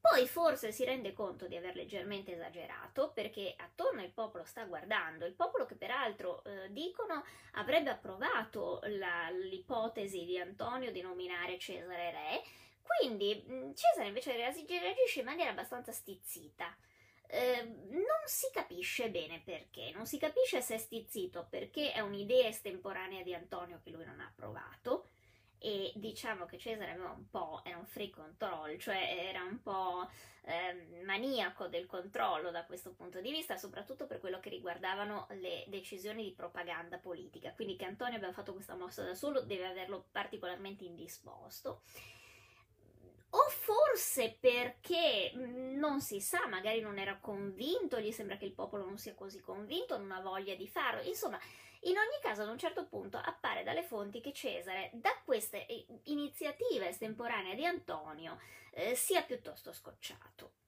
poi forse si rende conto di aver leggermente esagerato perché attorno il popolo sta guardando, il popolo che peraltro eh, dicono avrebbe approvato la, l'ipotesi di Antonio di nominare Cesare re, quindi mm, Cesare invece reagisce in maniera abbastanza stizzita. Ehm, non si capisce bene perché, non si capisce se è stizzito perché è un'idea estemporanea di Antonio che lui non ha approvato e diciamo che Cesare aveva un po', era un free control, cioè era un po' eh, maniaco del controllo da questo punto di vista, soprattutto per quello che riguardavano le decisioni di propaganda politica, quindi che Antonio abbia fatto questa mossa da solo deve averlo particolarmente indisposto forse perché mm, non si sa, magari non era convinto, gli sembra che il popolo non sia così convinto, non ha voglia di farlo. Insomma, in ogni caso, ad un certo punto appare dalle fonti che Cesare, da queste eh, iniziative estemporanee di Antonio, eh, sia piuttosto scocciato.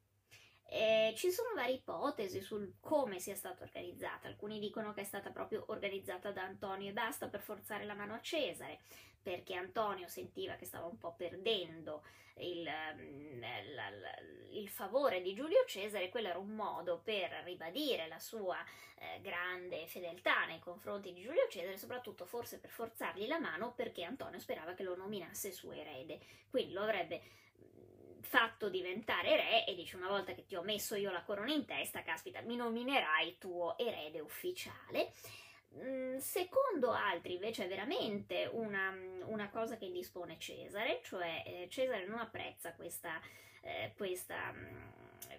Eh, ci sono varie ipotesi sul come sia stata organizzata. Alcuni dicono che è stata proprio organizzata da Antonio e basta per forzare la mano a Cesare, perché Antonio sentiva che stava un po' perdendo il, mm, il favore di Giulio Cesare, quello era un modo per ribadire la sua eh, grande fedeltà nei confronti di Giulio Cesare, soprattutto forse per forzargli la mano perché Antonio sperava che lo nominasse suo erede, quindi lo avrebbe fatto diventare re e dice una volta che ti ho messo io la corona in testa, caspita, mi nominerai tuo erede ufficiale. Mm, secondo altri invece è veramente una, una, cosa che indispone Cesare, cioè eh, Cesare non apprezza questa, eh, questa, mm,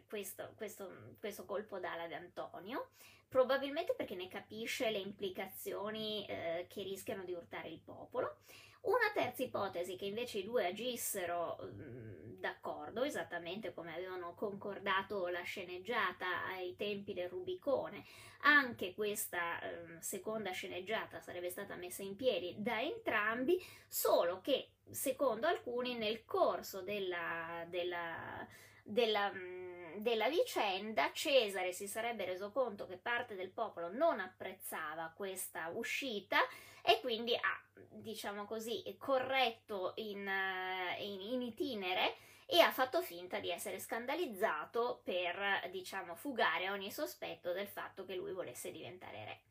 questo, questo, questo, colpo d'ala di Antonio, probabilmente perché ne capisce le implicazioni eh, che rischiano di urtare il popolo una terza ipotesi che invece i due agissero mh, d'accordo, esattamente come avevano concordato la sceneggiata ai tempi del Rubicone, anche questa eh, seconda sceneggiata sarebbe stata messa in piedi da entrambi, solo che secondo alcuni nel corso della, della, della, mm, della vicenda Cesare si sarebbe reso conto che parte del popolo non apprezzava questa uscita e quindi ha, diciamo così, corretto in, eh, in, in itinere e ha fatto finta di essere scandalizzato per, diciamo, fugare ogni sospetto del fatto che lui volesse diventare re.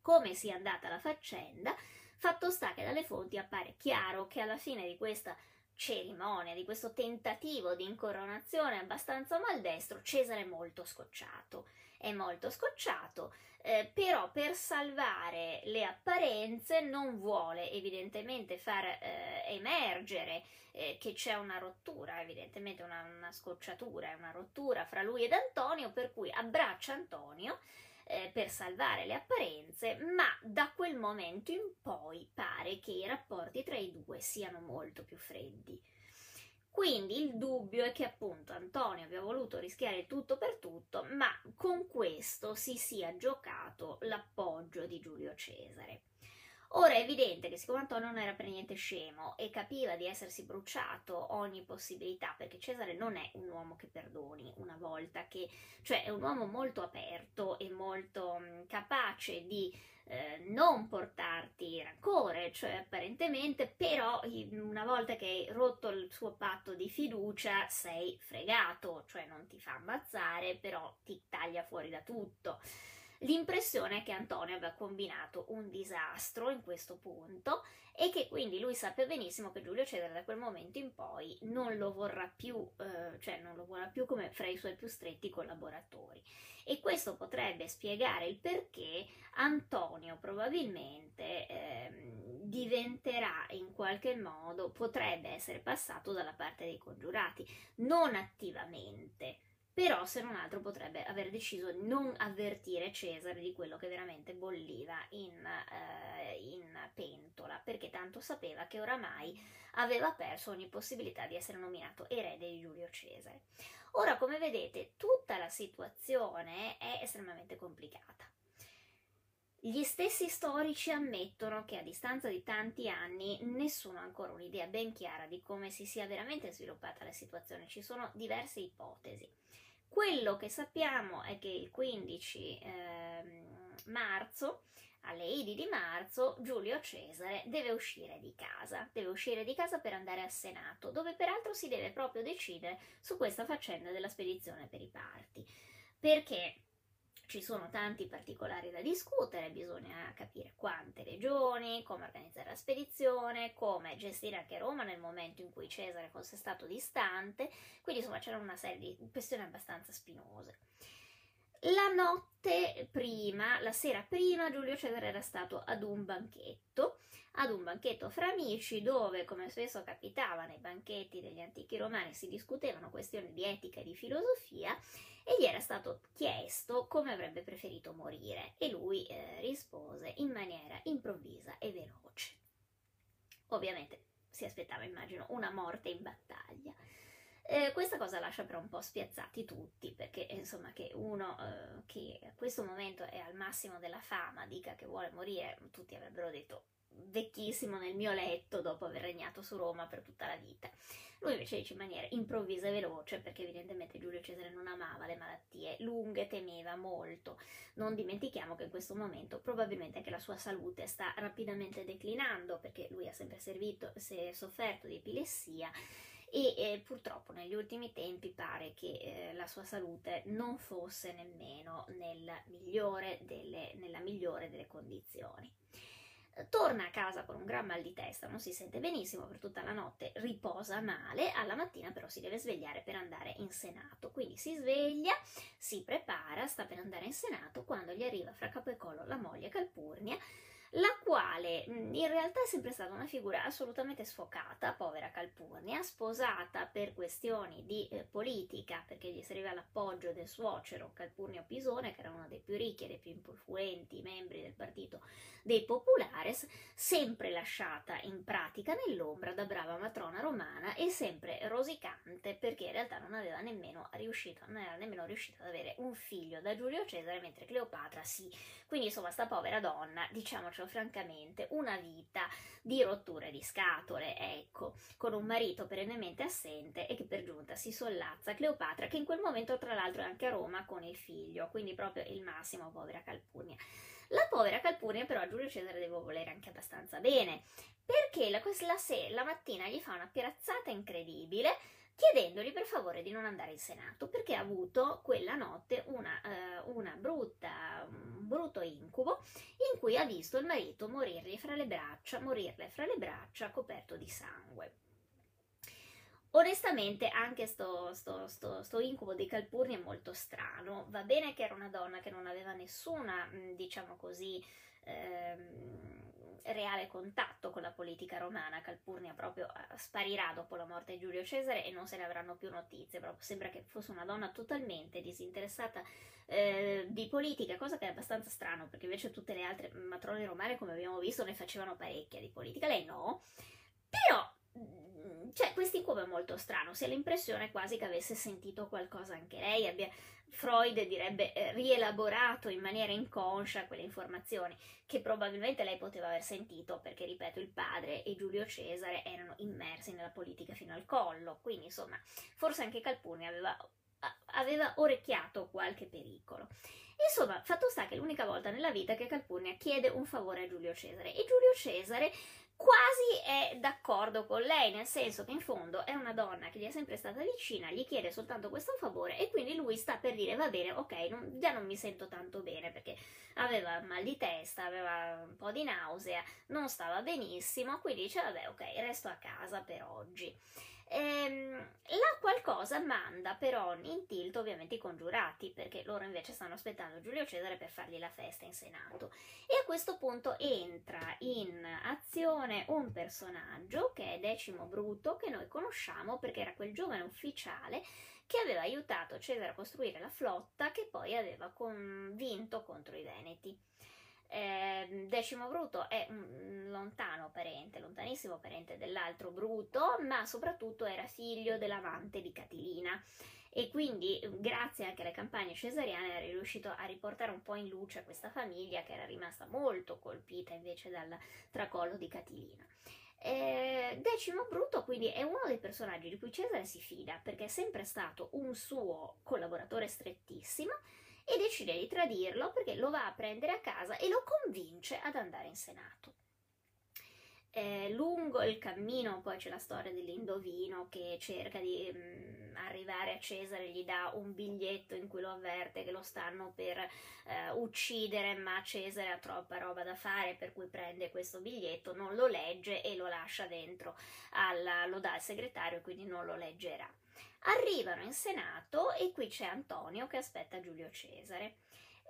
Come sia andata la faccenda, fatto sta che dalle fonti appare chiaro che alla fine di questa cerimonia, di questo tentativo di incoronazione abbastanza maldestro, Cesare è molto scocciato. È molto scocciato eh, però per salvare le apparenze non vuole evidentemente far eh, emergere eh, che c'è una rottura, evidentemente una, una scocciatura, una rottura fra lui ed Antonio, per cui abbraccia Antonio eh, per salvare le apparenze, ma da quel momento in poi pare che i rapporti tra i due siano molto più freddi. Quindi il dubbio è che appunto Antonio abbia voluto rischiare tutto per tutto, ma con questo si sia giocato l'appoggio di Giulio Cesare. Ora è evidente che siccome Antonio non era per niente scemo e capiva di essersi bruciato ogni possibilità, perché Cesare non è un uomo che perdoni una volta che, cioè è un uomo molto aperto e molto mh, capace di eh, non portarti rancore, cioè apparentemente, però una volta che hai rotto il suo patto di fiducia sei fregato, cioè non ti fa ammazzare, però ti taglia fuori da tutto. L'impressione è che Antonio abbia combinato un disastro in questo punto e che quindi lui sappia benissimo che Giulio Cesare da quel momento in poi non lo vorrà più, eh, cioè non lo vorrà più come fra i suoi più stretti collaboratori. E questo potrebbe spiegare il perché Antonio probabilmente eh, diventerà in qualche modo, potrebbe essere passato dalla parte dei congiurati, non attivamente, però se non altro potrebbe aver deciso di non avvertire Cesare di quello che veramente bolliva in, eh, in, pentola, perché tanto sapeva che oramai aveva perso ogni possibilità di essere nominato erede di Giulio Cesare. Ora, come vedete, tutta la situazione è estremamente complicata. Gli stessi storici ammettono che a distanza di tanti anni nessuno ha ancora un'idea ben chiara di come si sia veramente sviluppata la situazione, ci sono diverse ipotesi. Quello che sappiamo è che il 15 eh, marzo, alle Idi di marzo, Giulio Cesare deve uscire di casa, deve uscire di casa per andare al Senato, dove peraltro si deve proprio decidere su questa faccenda della spedizione per i parti. Perché ci sono tanti particolari da discutere, bisogna capire quante regioni, come organizzare la spedizione, come gestire anche Roma nel momento in cui Cesare fosse stato distante, quindi insomma c'era una serie di questioni abbastanza spinose. La notte prima, la sera prima, Giulio Cesare era stato ad un banchetto, ad un banchetto fra amici dove, come spesso capitava nei banchetti degli antichi romani, si discutevano questioni di etica e di filosofia e gli era stato chiesto come avrebbe preferito morire e lui eh, rispose in maniera improvvisa e veloce. Ovviamente si aspettava, immagino, una morte in battaglia. Eh, questa cosa lascia però un po' spiazzati tutti, perché insomma che uno eh, che a questo momento è al massimo della fama dica che vuole morire, tutti avrebbero detto vecchissimo nel mio letto dopo aver regnato su Roma per tutta la vita. Lui invece dice in maniera improvvisa e veloce, perché evidentemente Giulio Cesare non amava le malattie lunghe, temeva molto. Non dimentichiamo che in questo momento probabilmente anche la sua salute sta rapidamente declinando, perché lui ha sempre servito, è sofferto di epilessia e eh, purtroppo negli ultimi tempi pare che eh, la sua salute non fosse nemmeno nel migliore delle, nella migliore delle condizioni torna a casa con un gran mal di testa, non si sente benissimo per tutta la notte, riposa male, alla mattina però si deve svegliare per andare in Senato, quindi si sveglia, si prepara, sta per andare in Senato quando gli arriva fra capo e collo la moglie Calpurnia la quale in realtà è sempre stata una figura assolutamente sfocata, povera Calpurnia, sposata per questioni di eh, politica, perché gli serviva l'appoggio del suocero Calpurnio Pisone, che era uno dei più ricchi e dei più influenti membri del partito dei Populares, sempre lasciata in pratica nell'ombra da brava matrona romana e sempre rosicante, perché in realtà non aveva nemmeno riuscito, non era nemmeno riuscita ad avere un figlio da Giulio Cesare, mentre Cleopatra sì. Quindi insomma, sta povera donna, francamente una vita di rotture di scatole, ecco, con un marito perennemente assente e che per giunta si sollazza Cleopatra, che in quel momento tra l'altro è anche a Roma con il figlio, quindi proprio il massimo, povera Calpurnia. La povera Calpurnia però a Giulio Cesare devo volere anche abbastanza bene, perché la, la, la mattina gli fa una piazzata incredibile chiedendogli per favore di non andare in Senato perché ha avuto quella notte una, uh, una brutta, un brutto incubo in cui ha visto il marito morirgli fra le braccia, morirle fra le braccia coperto di sangue. Onestamente anche sto, sto, sto, sto, incubo di Calpurni è molto strano, va bene che era una donna che non aveva nessuna, diciamo così, ehm, reale contatto con la politica romana. Calpurnia proprio eh, sparirà dopo la morte di Giulio Cesare e non se ne avranno più notizie. Proprio sembra che fosse una donna totalmente disinteressata eh, di politica, cosa che è abbastanza strano perché invece tutte le altre matrone romane, come abbiamo visto, ne facevano parecchia di politica. Lei no. Però mm, cioè, questo incubo è molto strano, si ha l'impressione quasi che avesse sentito qualcosa anche lei, abbia, Freud direbbe eh, rielaborato in maniera inconscia quelle informazioni che probabilmente lei poteva aver sentito perché, ripeto, il padre e Giulio Cesare erano immersi nella politica fino al collo, quindi insomma forse anche Calpurnia aveva, aveva orecchiato qualche pericolo. Insomma, fatto sta che l'unica volta nella vita che Calpurnia chiede un favore a Giulio Cesare e Giulio Cesare quasi è d'accordo con lei, nel senso che in fondo è una donna che gli è sempre stata vicina, gli chiede soltanto questo favore e quindi lui sta per dire va bene, ok, non, già non mi sento tanto bene perché aveva mal di testa, aveva un po' di nausea, non stava benissimo, quindi dice vabbè ok, resto a casa per oggi. Ehm, la qualcosa cosa manda però in tilt ovviamente i congiurati, perché loro invece stanno aspettando Giulio Cesare per fargli la festa in Senato. E a questo punto entra in azione un personaggio che è Decimo Bruto, che noi conosciamo perché era quel giovane ufficiale che aveva aiutato Cesare a costruire la flotta che poi aveva con... vinto contro i Veneti. Eh, Decimo Bruto è un lontano parente, lontanissimo parente dell'altro Bruto, ma soprattutto era figlio dell'amante di Catilina e quindi grazie anche alle campagne cesariane era riuscito a riportare un po' in luce questa famiglia che era rimasta molto colpita invece dal tracollo di Catilina. Eh, Decimo Bruto quindi è uno dei personaggi di cui Cesare si fida perché è sempre stato un suo collaboratore strettissimo e decide di tradirlo perché lo va a prendere a casa e lo convince ad andare in Senato. Eh, lungo il cammino poi c'è la storia dell'indovino che cerca di mh, mm, arrivare a Cesare, gli dà un biglietto in cui lo avverte che lo stanno per eh, uccidere, ma Cesare ha troppa roba da fare per cui prende questo biglietto, non lo legge e lo lascia dentro, alla, lo dà al segretario quindi non lo leggerà. Arrivano in Senato e qui c'è Antonio che aspetta Giulio Cesare.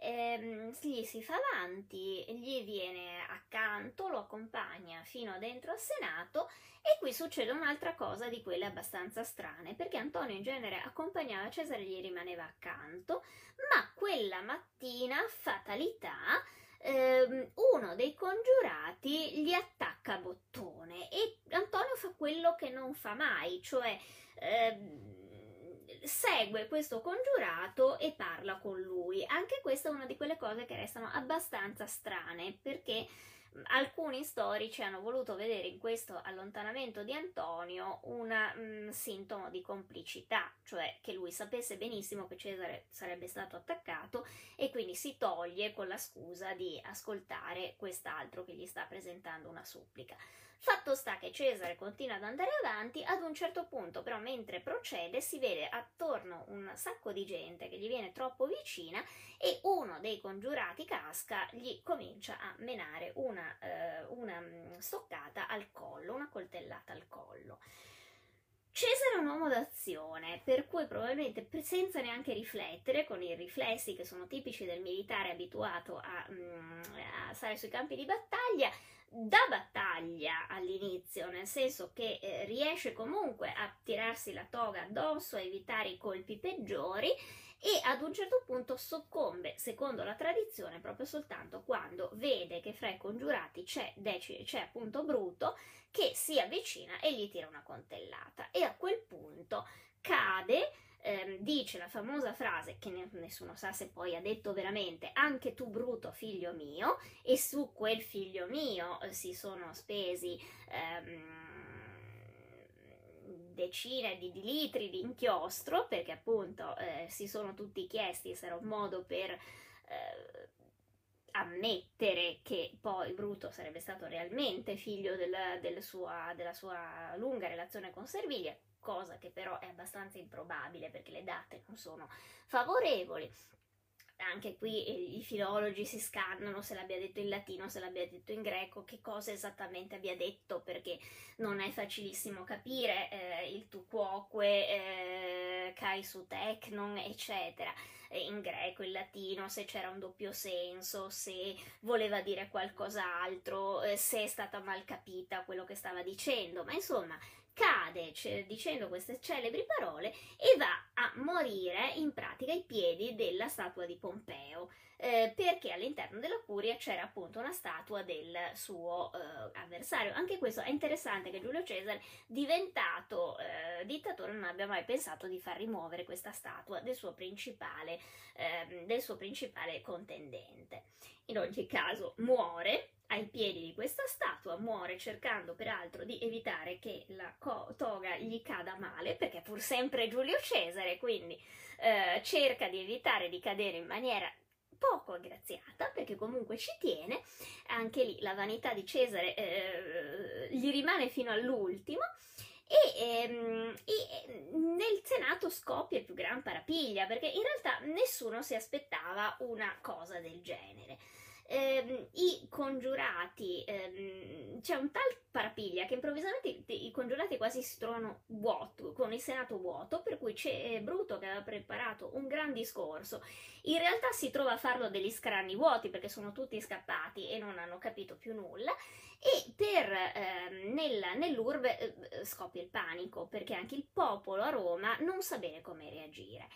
Ehm, gli si fa avanti, gli viene accanto, lo accompagna fino dentro al Senato e qui succede un'altra cosa di quelle abbastanza strane, perché Antonio in genere accompagnava Cesare e gli rimaneva accanto, ma quella mattina, fatalità, ehm, uno dei congiurati gli attacca bottone e Antonio fa quello che non fa mai, cioè... Ehm, segue questo congiurato e parla con lui. Anche questa è una di quelle cose che restano abbastanza strane perché alcuni storici hanno voluto vedere in questo allontanamento di Antonio un sintomo di complicità, cioè che lui sapesse benissimo che Cesare sarebbe stato attaccato e quindi si toglie con la scusa di ascoltare quest'altro che gli sta presentando una supplica. Fatto sta che Cesare continua ad andare avanti, ad un certo punto però mentre procede si vede attorno un sacco di gente che gli viene troppo vicina e uno dei congiurati casca, gli comincia a menare una, eh, una mm, stoccata al collo, una coltellata al collo. Cesare è un uomo d'azione, per cui probabilmente senza neanche riflettere, con i riflessi che sono tipici del militare abituato a, mm, a stare sui campi di battaglia, da battaglia all'inizio, nel senso che eh, riesce comunque a tirarsi la toga addosso, a evitare i colpi peggiori e ad un certo punto soccombe, secondo la tradizione, proprio soltanto quando vede che fra i congiurati c'è, Deci, c'è appunto Bruto che si avvicina e gli tira una coltellata e a quel punto cade ehm, dice la famosa frase che nessuno sa se poi ha detto veramente anche tu bruto figlio mio e su quel figlio mio eh, si sono spesi ehm, decine di, di, litri di inchiostro perché appunto eh, si sono tutti chiesti se era un modo per eh, ammettere che poi Bruto sarebbe stato realmente figlio del, del sua, della sua lunga relazione con Servilia cosa che però è abbastanza improbabile perché le date non sono favorevoli. Anche qui eh, i filologi si scannano se l'abbia detto in latino, se l'abbia detto in greco, che cosa esattamente abbia detto, perché non è facilissimo capire eh, il tu quoque, eh, kai su teknon, eccetera eh, in greco, in latino, se c'era un doppio senso, se voleva dire qualcos'altro, eh, se è stata mal capita quello che stava dicendo, ma insomma cade c- dicendo queste celebri parole e va a morire in pratica ai piedi della statua di Pompeo, eh, perché all'interno della curia c'era appunto una statua del suo eh, avversario. Anche questo è interessante che Giulio Cesare, diventato eh, dittatore, non abbia mai pensato di far rimuovere questa statua del suo principale, ehm, del suo principale contendente. In ogni caso muore piedi di questa statua, muore cercando peraltro di evitare che la co- toga gli cada male, perché pur sempre Giulio Cesare, quindi eh, cerca di evitare di cadere in maniera poco aggraziata, perché comunque ci tiene, anche lì la vanità di Cesare eh, gli rimane fino all'ultimo. E, ehm, e, nel Senato scoppia il più gran parapiglia perché in realtà nessuno si aspettava una cosa del genere ehm, i congiurati, ehm, c'è un tal parapiglia che improvvisamente i congiurati quasi si trovano vuoti, con il Senato vuoto, per cui c'è eh, Bruto che aveva preparato un gran discorso. In realtà si trova a farlo degli scranni vuoti perché sono tutti scappati e non hanno capito più nulla. E per, eh, nella, nell'urbe eh, scoppia il panico perché anche il popolo a Roma non sa bene come reagire.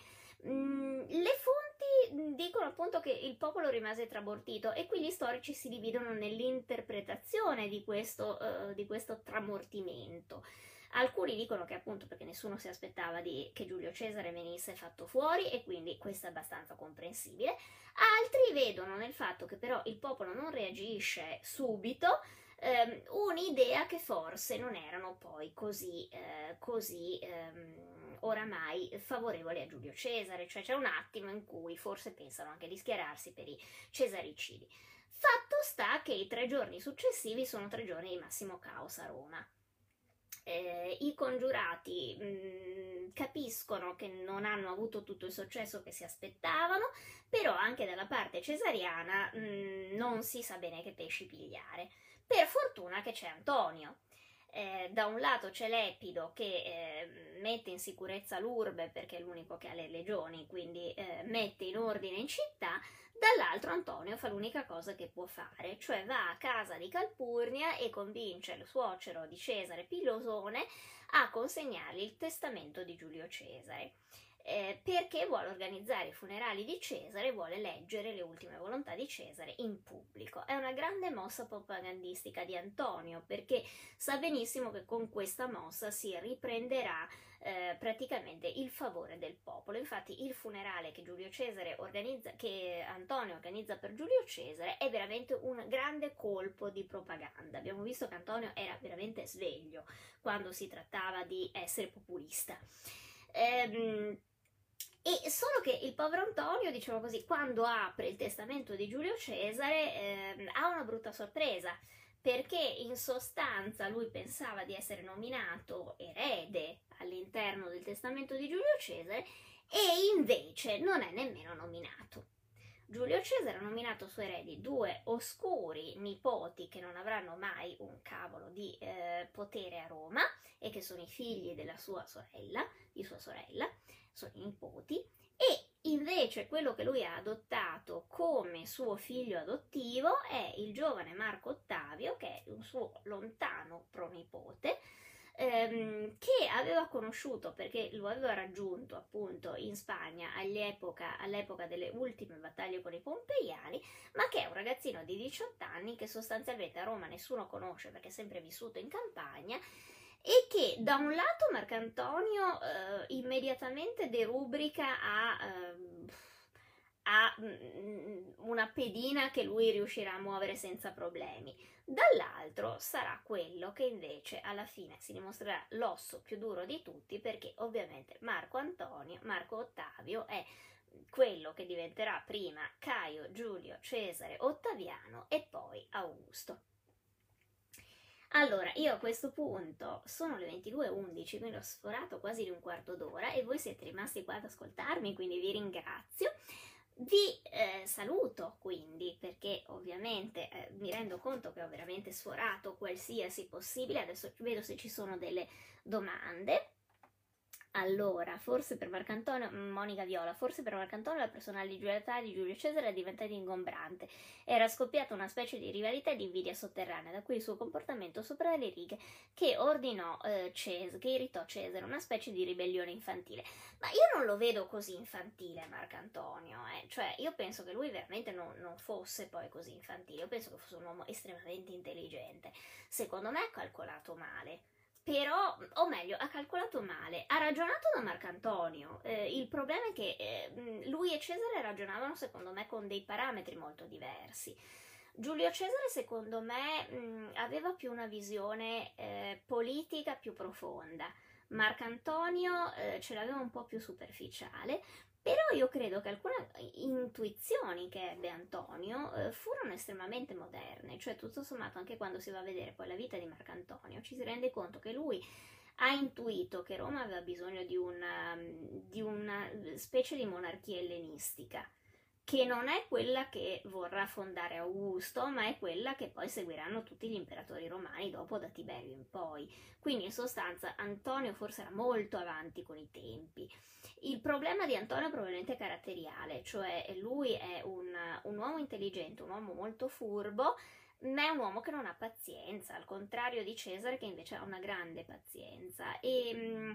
Mm, le fonti dicono appunto che il popolo rimase trabortito e qui gli storici si dividono nell'interpretazione di questo, uh, di questo tramortimento. Alcuni dicono che appunto perché nessuno si aspettava di, che Giulio Cesare venisse fatto fuori e quindi questo è abbastanza comprensibile. Altri vedono nel fatto che però il popolo non reagisce subito ehm, un'idea che forse non erano poi così, eh, così ehm, oramai favorevoli a Giulio Cesare, cioè c'è un attimo in cui forse pensano anche di schierarsi per i cesaricidi. Fatto sta che i tre giorni successivi sono tre giorni di massimo caos a Roma. Eh, I congiurati mh, mm, capiscono che non hanno avuto tutto il successo che si aspettavano, però anche dalla parte cesariana mh, mm, non si sa bene che pesci pigliare. Per fortuna che c'è Antonio. Eh, da un lato c'è Lepido che eh, mette in sicurezza l'urbe perché è l'unico che ha le legioni, quindi eh, mette in ordine in città, dall'altro Antonio fa l'unica cosa che può fare, cioè va a casa di Calpurnia e convince il suocero di Cesare Pilosone a consegnargli il testamento di Giulio Cesare eh, perché vuole organizzare i funerali di Cesare, vuole leggere le ultime volontà di Cesare in pubblico. È una grande mossa propagandistica di Antonio perché sa benissimo che con questa mossa si riprenderà eh, praticamente il favore del popolo. Infatti il funerale che organizza, che Antonio organizza per Giulio Cesare è veramente un grande colpo di propaganda. Abbiamo visto che Antonio era veramente sveglio quando si trattava di essere populista. Ehm, e solo che il povero Antonio, diciamo così, quando apre il testamento di Giulio Cesare, eh, ha una brutta sorpresa, perché in sostanza lui pensava di essere nominato erede all'interno del testamento di Giulio Cesare e invece non è nemmeno nominato. Giulio Cesare ha nominato suoi eredi due oscuri nipoti che non avranno mai un cavolo di eh, potere a Roma e che sono i figli della sua sorella, di sua sorella, sono i nipoti, e invece quello che lui ha adottato come suo figlio adottivo è il giovane Marco Ottavio, che è un suo lontano pronipote, ehm, che aveva conosciuto perché lo aveva raggiunto appunto in Spagna all'epoca, all'epoca delle ultime battaglie con i pompeiani, ma che è un ragazzino di 18 anni che sostanzialmente a Roma nessuno conosce perché è sempre vissuto in campagna e che da un lato Marcantonio eh, immediatamente derubrica a, eh, a mm, una pedina che lui riuscirà a muovere senza problemi, dall'altro sarà quello che invece alla fine si dimostrerà l'osso più duro di tutti perché ovviamente Marco Antonio, Marco Ottavio è quello che diventerà prima Caio Giulio Cesare Ottaviano e poi Augusto. Allora, io a questo punto sono le 22.11, quindi ho sforato quasi di un quarto d'ora e voi siete rimasti qua ad ascoltarmi, quindi vi ringrazio. Vi eh, saluto quindi perché ovviamente eh, mi rendo conto che ho veramente sforato qualsiasi possibile, adesso vedo se ci sono delle domande. Allora, forse per Marcantonio, Monica Viola, forse per Marcantonio la personalità di Giulio Cesare è diventata ingombrante. Era scoppiata una specie di rivalità e di invidia sotterranea, da cui il suo comportamento sopra le righe, che ordinò eh, Cesare, che irritò Cesare, una specie di ribellione infantile. Ma io non lo vedo così infantile Marcantonio, eh. cioè io penso che lui veramente non, non fosse poi così infantile, io penso che fosse un uomo estremamente intelligente. Secondo me ha calcolato male però, o meglio, ha calcolato male, ha ragionato da Marcantonio. Eh, il problema è che eh, lui e Cesare ragionavano, secondo me, con dei parametri molto diversi. Giulio Cesare, secondo me, mh, aveva più una visione eh, politica più profonda. Marcantonio eh, ce l'aveva un po' più superficiale, però io credo che alcune intuizioni che ebbe Antonio eh, furono estremamente moderne, cioè tutto sommato anche quando si va a vedere poi la vita di Marcantonio ci si rende conto che lui ha intuito che Roma aveva bisogno di una, di una specie di monarchia ellenistica che non è quella che vorrà fondare Augusto, ma è quella che poi seguiranno tutti gli imperatori romani dopo da Tiberio in poi. Quindi in sostanza Antonio forse era molto avanti con i tempi. Il problema di Antonio è probabilmente caratteriale, cioè lui è un, un uomo intelligente, un uomo molto furbo, ma è un uomo che non ha pazienza, al contrario di Cesare che invece ha una grande pazienza. E, mm,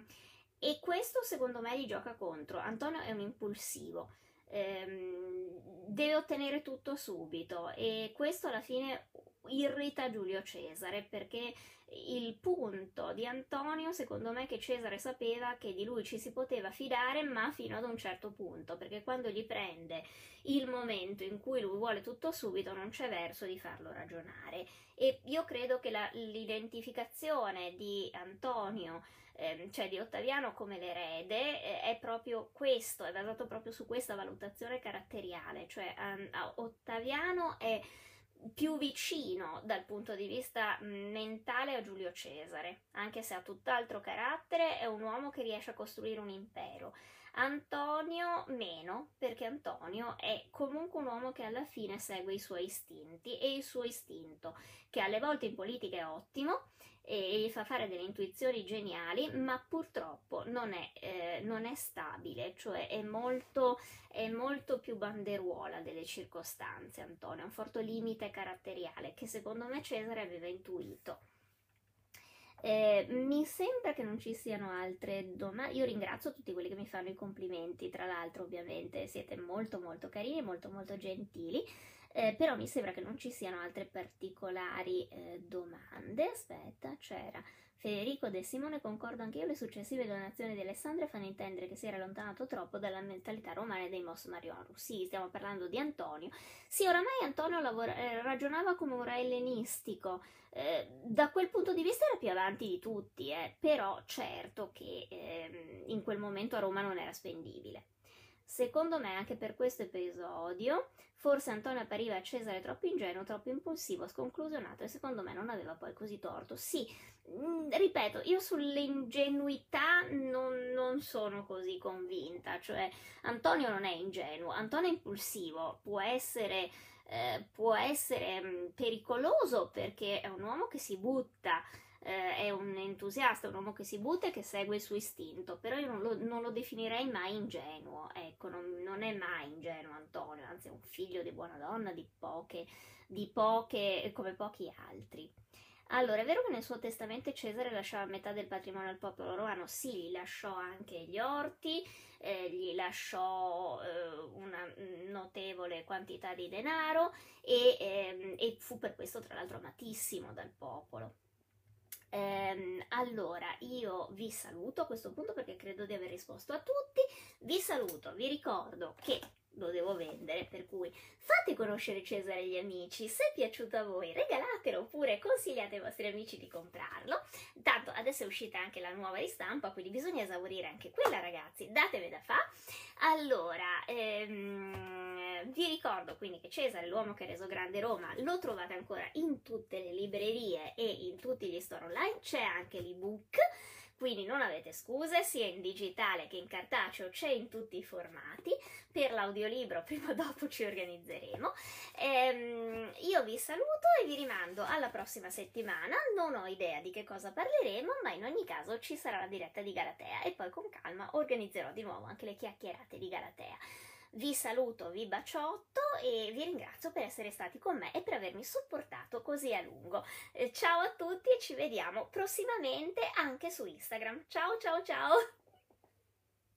e questo secondo me gli gioca contro. Antonio è un impulsivo, ehm, deve ottenere tutto subito. E questo alla fine irrita Giulio Cesare perché il punto di Antonio secondo me è che Cesare sapeva che di lui ci si poteva fidare ma fino ad un certo punto perché quando gli prende il momento in cui lui vuole tutto subito non c'è verso di farlo ragionare. E io credo che la, l'identificazione di Antonio eh, cioè di Ottaviano come l'erede eh, è proprio questo è basato proprio su questa valutazione caratteriale cioè um, Ottaviano è più vicino dal punto di vista mentale a Giulio Cesare, anche se ha tutt'altro carattere, è un uomo che riesce a costruire un impero. Antonio meno, perché Antonio è comunque un uomo che alla fine segue i suoi istinti e il suo istinto, che alle volte in politica è ottimo e gli fa fare delle intuizioni geniali, ma purtroppo non è, eh, non è stabile, cioè è molto, è molto più banderuola delle circostanze, Antonio, ha un forte limite caratteriale che secondo me Cesare aveva intuito. Eh, mi sembra che non ci siano altre domande. Io ringrazio tutti quelli che mi fanno i complimenti, tra l'altro, ovviamente siete molto molto carini, molto molto gentili. Eh, però mi sembra che non ci siano altre particolari eh, domande. Aspetta, c'era Federico De Simone, concordo anche io, le successive donazioni di Alessandria fanno intendere che si era allontanato troppo dalla mentalità romana dei Mos Marionus. Sì, stiamo parlando di Antonio. Sì, oramai Antonio lavora, eh, ragionava come un re ellenistico, eh, da quel punto di vista era più avanti di tutti, eh, però certo che ehm, in quel momento a Roma non era spendibile. Secondo me, anche per questo episodio, forse Antonio appariva a Cesare troppo ingenuo, troppo impulsivo, sconclusionato e secondo me non aveva poi così torto. Sì, mh, mm, ripeto, io sull'ingenuità non, non, sono così convinta, cioè Antonio non è ingenuo, Antonio è impulsivo, può essere... Eh, può essere mm, pericoloso perché è un uomo che si butta, eh, è un entusiasta, un uomo che si butta e che segue il suo istinto, però io non lo, non lo definirei mai ingenuo, ecco, non, non, è mai ingenuo Antonio, anzi è un figlio di buona donna, di poche, di poche, come pochi altri. Allora, è vero che nel suo testamento Cesare lasciava metà del patrimonio al popolo romano? Sì, gli lasciò anche gli orti, eh, gli lasciò eh, una notevole quantità di denaro e, eh, e fu per questo tra l'altro amatissimo dal popolo. Ehm, allora, io vi saluto a questo punto perché credo di aver risposto a tutti. Vi saluto, vi ricordo che lo devo vendere, per cui fate conoscere Cesare agli amici, se è piaciuto a voi regalatelo oppure consigliate ai vostri amici di comprarlo. Tanto adesso è uscita anche la nuova ristampa, quindi bisogna esaurire anche quella ragazzi, datevi da fa. Allora, ehm, vi ricordo quindi che Cesare, l'uomo che ha reso grande Roma, lo trovate ancora in tutte le librerie e in tutti gli store online, c'è anche l'ebook quindi non avete scuse, sia in digitale che in cartaceo, c'è in tutti i formati. Per l'audiolibro prima o dopo ci organizzeremo. Ehm, io vi saluto e vi rimando alla prossima settimana. Non ho idea di che cosa parleremo, ma in ogni caso ci sarà la diretta di Galatea e poi con calma organizzerò di nuovo anche le chiacchierate di Galatea. Vi saluto, vi baciotto e vi ringrazio per essere stati con me e per avermi supportato così a lungo. Eh, ciao a tutti e ci vediamo prossimamente anche su Instagram. Ciao ciao ciao!